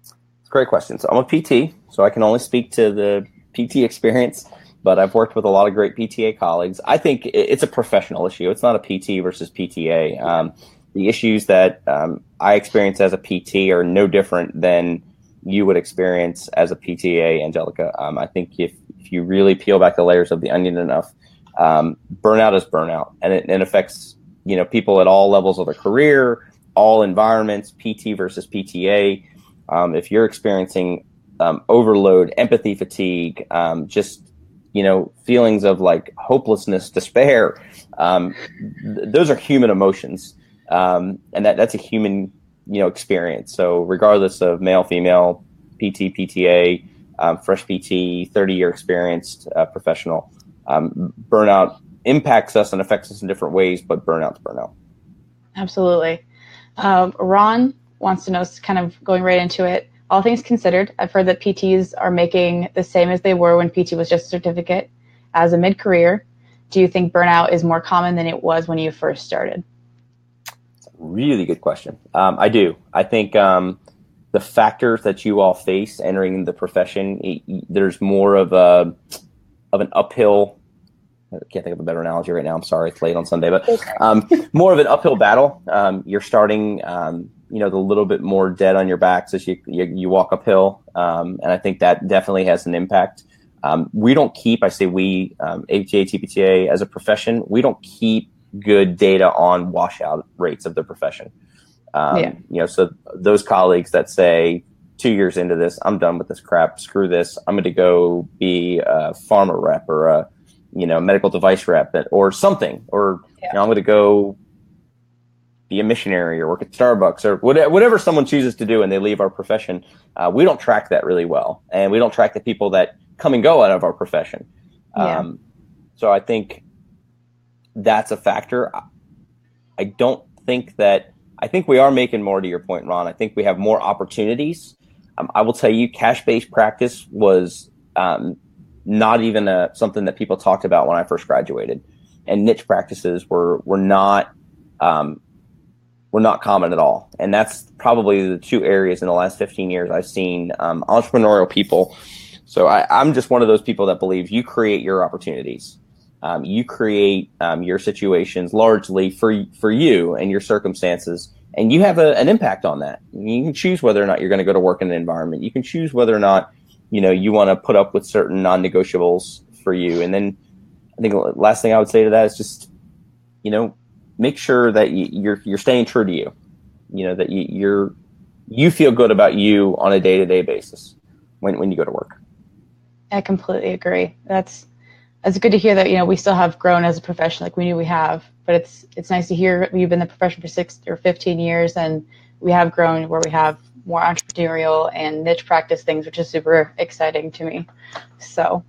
It's a great question. So I'm a PT, so I can only speak to the PT experience, but I've worked with a lot of great PTA colleagues. I think it's a professional issue. It's not a PT versus PTA. Um, the issues that um, I experience as a PT are no different than you would experience as a PTA, Angelica. Um, I think if, if you really peel back the layers of the onion enough, um, burnout is burnout, and it, it affects you know people at all levels of their career, all environments, PT versus PTA. Um, if you're experiencing um, overload, empathy fatigue, um, just you know feelings of like hopelessness, despair. Um, th- those are human emotions, um, and that that's a human you know experience. So regardless of male, female, PT, PTA, um, fresh PT, thirty year experienced uh, professional, um, burnout impacts us and affects us in different ways, but burnout's burnout. Absolutely. Ron wants to know, kind of going right into it all things considered, I've heard that PTs are making the same as they were when PT was just a certificate as a mid career. Do you think burnout is more common than it was when you first started? Really good question. Um, I do. I think um, the factors that you all face entering the profession, it, there's more of a of an uphill. I can't think of a better analogy right now. I'm sorry, it's late on Sunday, but um, more of an uphill battle. Um, you're starting um, you know the little bit more dead on your backs as you you, you walk uphill, um, and I think that definitely has an impact. Um, we don't keep, I say we, um, APTA, TPTA as a profession, we don't keep good data on washout rates of the profession. Um, yeah. You know, so those colleagues that say two years into this, I'm done with this crap, screw this, I'm going to go be a pharma rep or a, you know, medical device rep or something, or yeah. you know, I'm going to go be a missionary or work at Starbucks or whatever someone chooses to do and they leave our profession. Uh, we don't track that really well. And we don't track the people that come and go out of our profession. Yeah. Um, so I think that's a factor. I don't think that, I think we are making more to your point, Ron. I think we have more opportunities. Um, I will tell you, cash based practice was um, not even a, something that people talked about when I first graduated. And niche practices were, were not um, were not common at all. And that's probably the two areas in the last 15 years I've seen um, entrepreneurial people. So I, am just one of those people that believes you create your opportunities. Um, you create um, your situations largely for for you and your circumstances, and you have a, an impact on that. You can choose whether or not you're going to go to work in an environment. You can choose whether or not you know you want to put up with certain non-negotiables for you. And then I think last thing I would say to that is just you know make sure that you, you're you're staying true to you. You know that you, you're you feel good about you on a day to day basis when when you go to work. I completely agree. That's it's good to hear that you know we still have grown as a profession like we knew we have but it's it's nice to hear you've been in the profession for six or 15 years and we have grown where we have more entrepreneurial and niche practice things which is super exciting to me so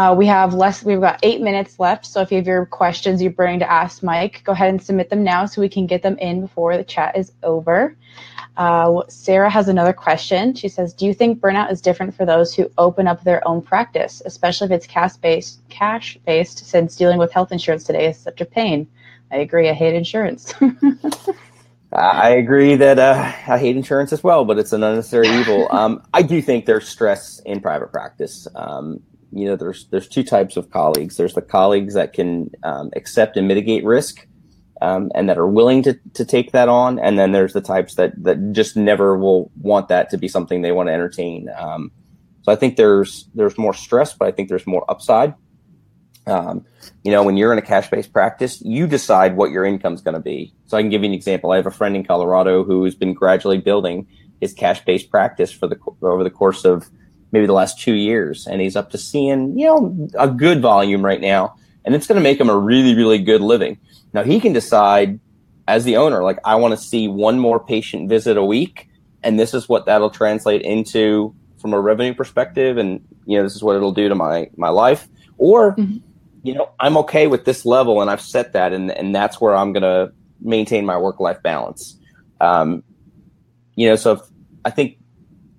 uh, we have less, we've got eight minutes left. So if you have your questions you're burning to ask Mike, go ahead and submit them now so we can get them in before the chat is over. Uh, Sarah has another question. She says, "Do you think burnout is different for those who open up their own practice, especially if it's cash based? Cash based, since dealing with health insurance today is such a pain." I agree. I hate insurance. [LAUGHS] I agree that uh, I hate insurance as well, but it's an unnecessary evil. Um, I do think there's stress in private practice. Um, you know there's there's two types of colleagues. There's the colleagues that can um, accept and mitigate risk um, and that are willing to, to take that on. And then there's the types that that just never will want that to be something they want to entertain. Um, so i think there's there's more stress but i think there's more upside. Um, you know when you're in a cash-based practice you decide what your income is going to be. So i can give you an example. I have a friend in colorado who's been gradually building his cash-based practice for the over the course of maybe the last two years, and he's up to seeing you know a good volume right now, and it's going to make him a really really good living. Now he can decide as the owner, like I want to see one more patient visit a week, and this is what that'll translate into from a revenue perspective, and you know this is what it'll do to my my life, or mm-hmm. you know I'm okay with this level, and I've set that, and and that's where I'm going to maintain my work life balance. Um, you know, so if, I think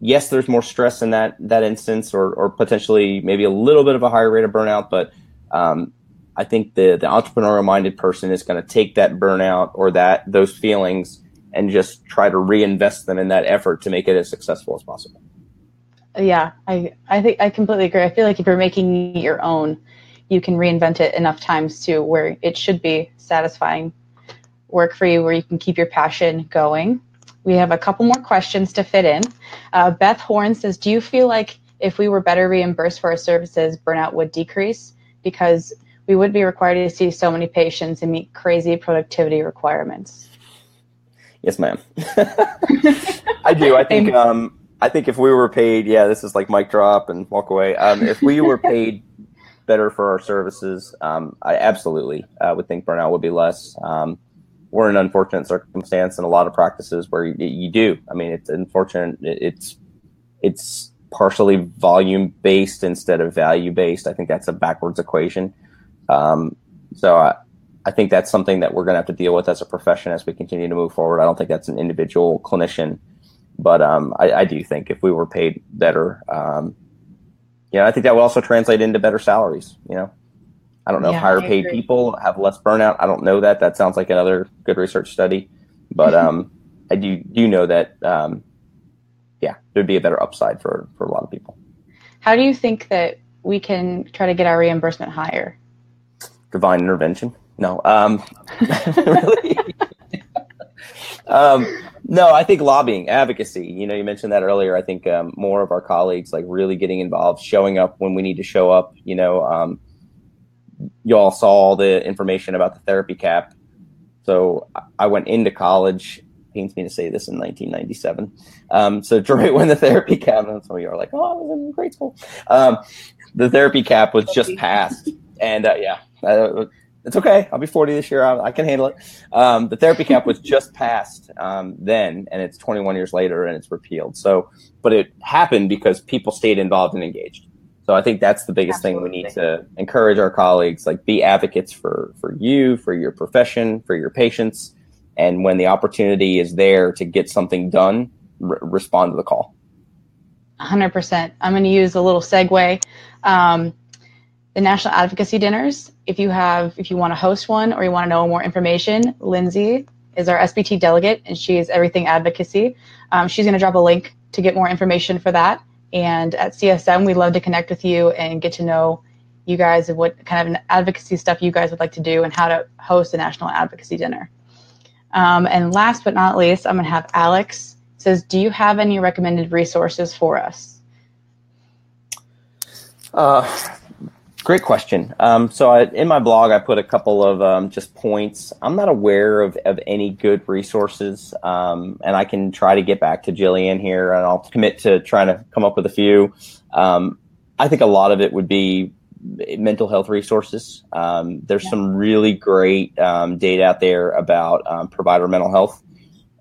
yes, there's more stress in that that instance, or or potentially maybe a little bit of a higher rate of burnout. But um, I think the the entrepreneurial minded person is going to take that burnout or that those feelings and just try to reinvest them in that effort to make it as successful as possible. Yeah, I I think I completely agree. I feel like if you're making your own, you can reinvent it enough times to where it should be satisfying work for you, where you can keep your passion going we have a couple more questions to fit in. Uh, Beth Horn says, Do you feel like if we were better reimbursed for our services, burnout would decrease? Because we would be required to see so many patients and meet crazy productivity requirements. Yes, ma'am. [LAUGHS] [LAUGHS] I do. I think. Um, I think if we were paid, yeah, this is like mic drop and walk away. Um, if we were [LAUGHS] paid better for our services, um, I absolutely uh, would think burnout would be less. Um, we're in an unfortunate circumstance in a lot of practices where you, you do. I mean, it's unfortunate. It's it's partially volume based instead of value based. I think that's a backwards equation. Um, so I, I think that's something that we're going to have to deal with as a profession as we continue to move forward. I don't think that's an individual clinician, but um, I, I, do think if we were paid better, um, yeah, I think that would also translate into better salaries. You know, I don't know yeah, if higher paid people have less burnout. I don't know that. That sounds like another good research study, but um, I do do know that um, yeah, there'd be a better upside for for a lot of people. How do you think that we can try to get our reimbursement higher? Divine intervention. No, um, [LAUGHS] really. um, No, I think lobbying, advocacy. You know, you mentioned that earlier. I think um, more of our colleagues like really getting involved, showing up when we need to show up. You know, um, you all saw all the information about the therapy cap. So I went into college. Pains me to say this in 1997. Um, so [LAUGHS] right when the therapy cap, and some of you are like, "Oh, I was in grade school." Um, the therapy cap was just passed, and uh, yeah, uh, it's okay. I'll be 40 this year. I, I can handle it. Um, the therapy cap was just [LAUGHS] passed um, then, and it's 21 years later, and it's repealed. So, but it happened because people stayed involved and engaged. So I think that's the biggest Absolutely. thing we need to encourage our colleagues, like be advocates for for you, for your profession, for your patients, and when the opportunity is there to get something done, r- respond to the call. 100%. I'm going to use a little segue. Um, the National Advocacy Dinners. If you have, if you want to host one or you want to know more information, Lindsay is our SBT delegate, and she is everything advocacy. Um, she's going to drop a link to get more information for that. And at CSM, we'd love to connect with you and get to know you guys and what kind of advocacy stuff you guys would like to do and how to host a national advocacy dinner. Um, and last but not least, I'm going to have Alex says, "Do you have any recommended resources for us?" Uh, Great question. Um, so I, in my blog, I put a couple of um, just points. I'm not aware of, of any good resources, um, and I can try to get back to Jillian here, and I'll commit to trying to come up with a few. Um, I think a lot of it would be mental health resources. Um, there's yeah. some really great um, data out there about provider mental health.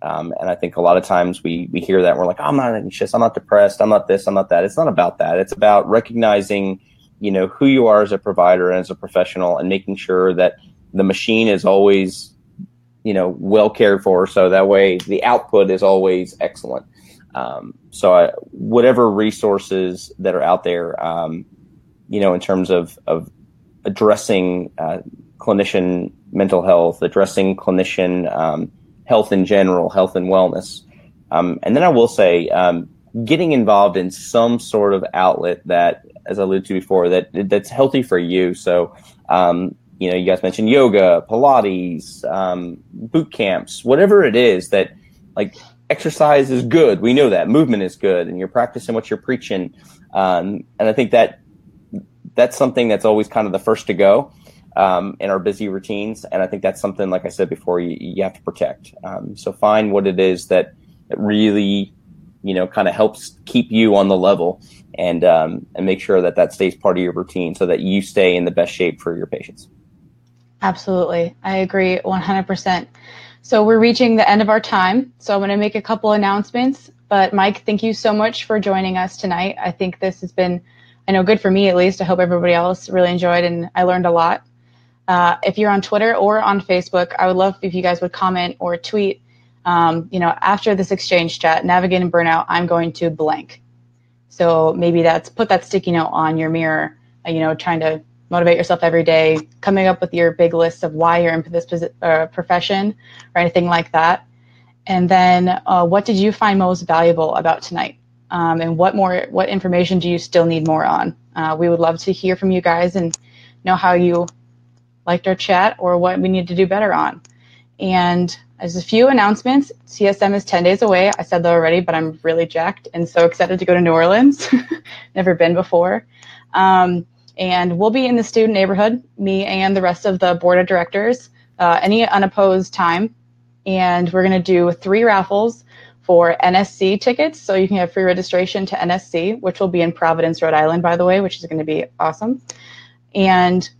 and I think a lot of times we, we hear that and we're like, oh, I'm not anxious, I'm not depressed, I'm not this, I'm not that. It's not about that. It's about recognizing you know who you are as a provider and as a professional and making sure that the machine is always you know well cared for. So that way the output is always excellent. Um, so I, whatever resources that are out there um, you know in terms of of addressing uh, clinician mental health addressing clinician um, health in general health and wellness um, and then i will say um, getting involved in some sort of outlet that as I alluded to before, that that's healthy for you. So, um, you know, you guys mentioned yoga, Pilates, um, boot camps, whatever it is that like exercise is good. We know that movement is good, and you're practicing what you're preaching. Um, and I think that that's something that's always kind of the first to go um, in our busy routines. And I think that's something, like I said before, you, you have to protect. Um, so find what it is that, that really, you know, kind of helps keep you on the level and um, and make sure that that stays part of your routine so that you stay in the best shape for your patients. Absolutely, I agree 100%. So we're reaching the end of our time, so I'm going to make a couple announcements. But Mike, thank you so much for joining us tonight. I think this has been, I know, good for me at least. I hope everybody else really enjoyed, and I learned a lot. Uh, if you're on Twitter or on Facebook, I would love if you guys would comment or tweet. Um, you know, after this exchange chat, navigating burnout, I'm going to blank so maybe that's put that sticky note on your mirror, uh, you know, trying to motivate yourself every day, coming up with your big list of why you're in this uh, profession or anything like that. And then uh, what did you find most valuable about tonight? Um, and what more, what information do you still need more on? Uh, we would love to hear from you guys and know how you liked our chat or what we need to do better on. And there's a few announcements. CSM is 10 days away. I said that already, but I'm really jacked and so excited to go to New Orleans. [LAUGHS] Never been before. Um, and we'll be in the student neighborhood, me and the rest of the board of directors, uh, any unopposed time. And we're going to do three raffles for NSC tickets. So you can have free registration to NSC, which will be in Providence, Rhode Island, by the way, which is going to be awesome. And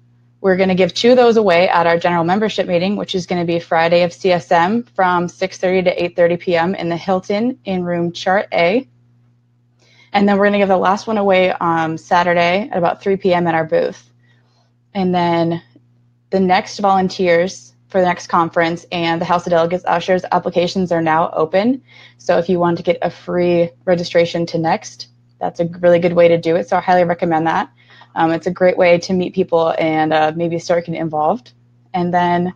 we're going to give two of those away at our general membership meeting, which is going to be Friday of CSM from 6:30 to 8:30 p.m. in the Hilton in room chart A. And then we're going to give the last one away on Saturday at about 3 p.m. at our booth. And then the next volunteers for the next conference and the House of Delegates ushers applications are now open. So if you want to get a free registration to next, that's a really good way to do it. So I highly recommend that. Um, it's a great way to meet people and uh, maybe start getting involved. And then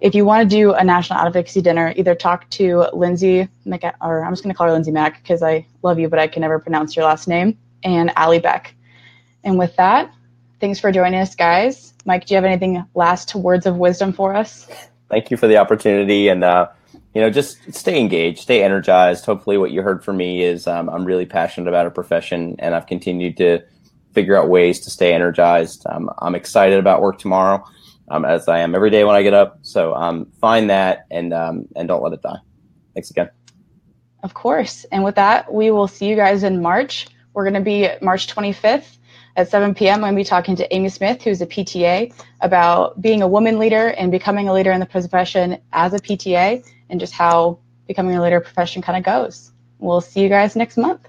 if you want to do a national advocacy dinner, either talk to Lindsay, Mac- or I'm just going to call her Lindsay Mack because I love you, but I can never pronounce your last name, and Ali Beck. And with that, thanks for joining us, guys. Mike, do you have anything last words of wisdom for us? Thank you for the opportunity. And, uh, you you know, just stay engaged, stay energized. Hopefully, what you heard from me is um, I'm really passionate about a profession, and I've continued to figure out ways to stay energized. Um, I'm excited about work tomorrow, um, as I am every day when I get up. So um, find that and um, and don't let it die. Thanks again. Of course. And with that, we will see you guys in March. We're going to be March 25th at 7 p.m. I'm going to be talking to Amy Smith, who's a PTA, about being a woman leader and becoming a leader in the profession as a PTA and just how becoming a leader profession kind of goes. We'll see you guys next month.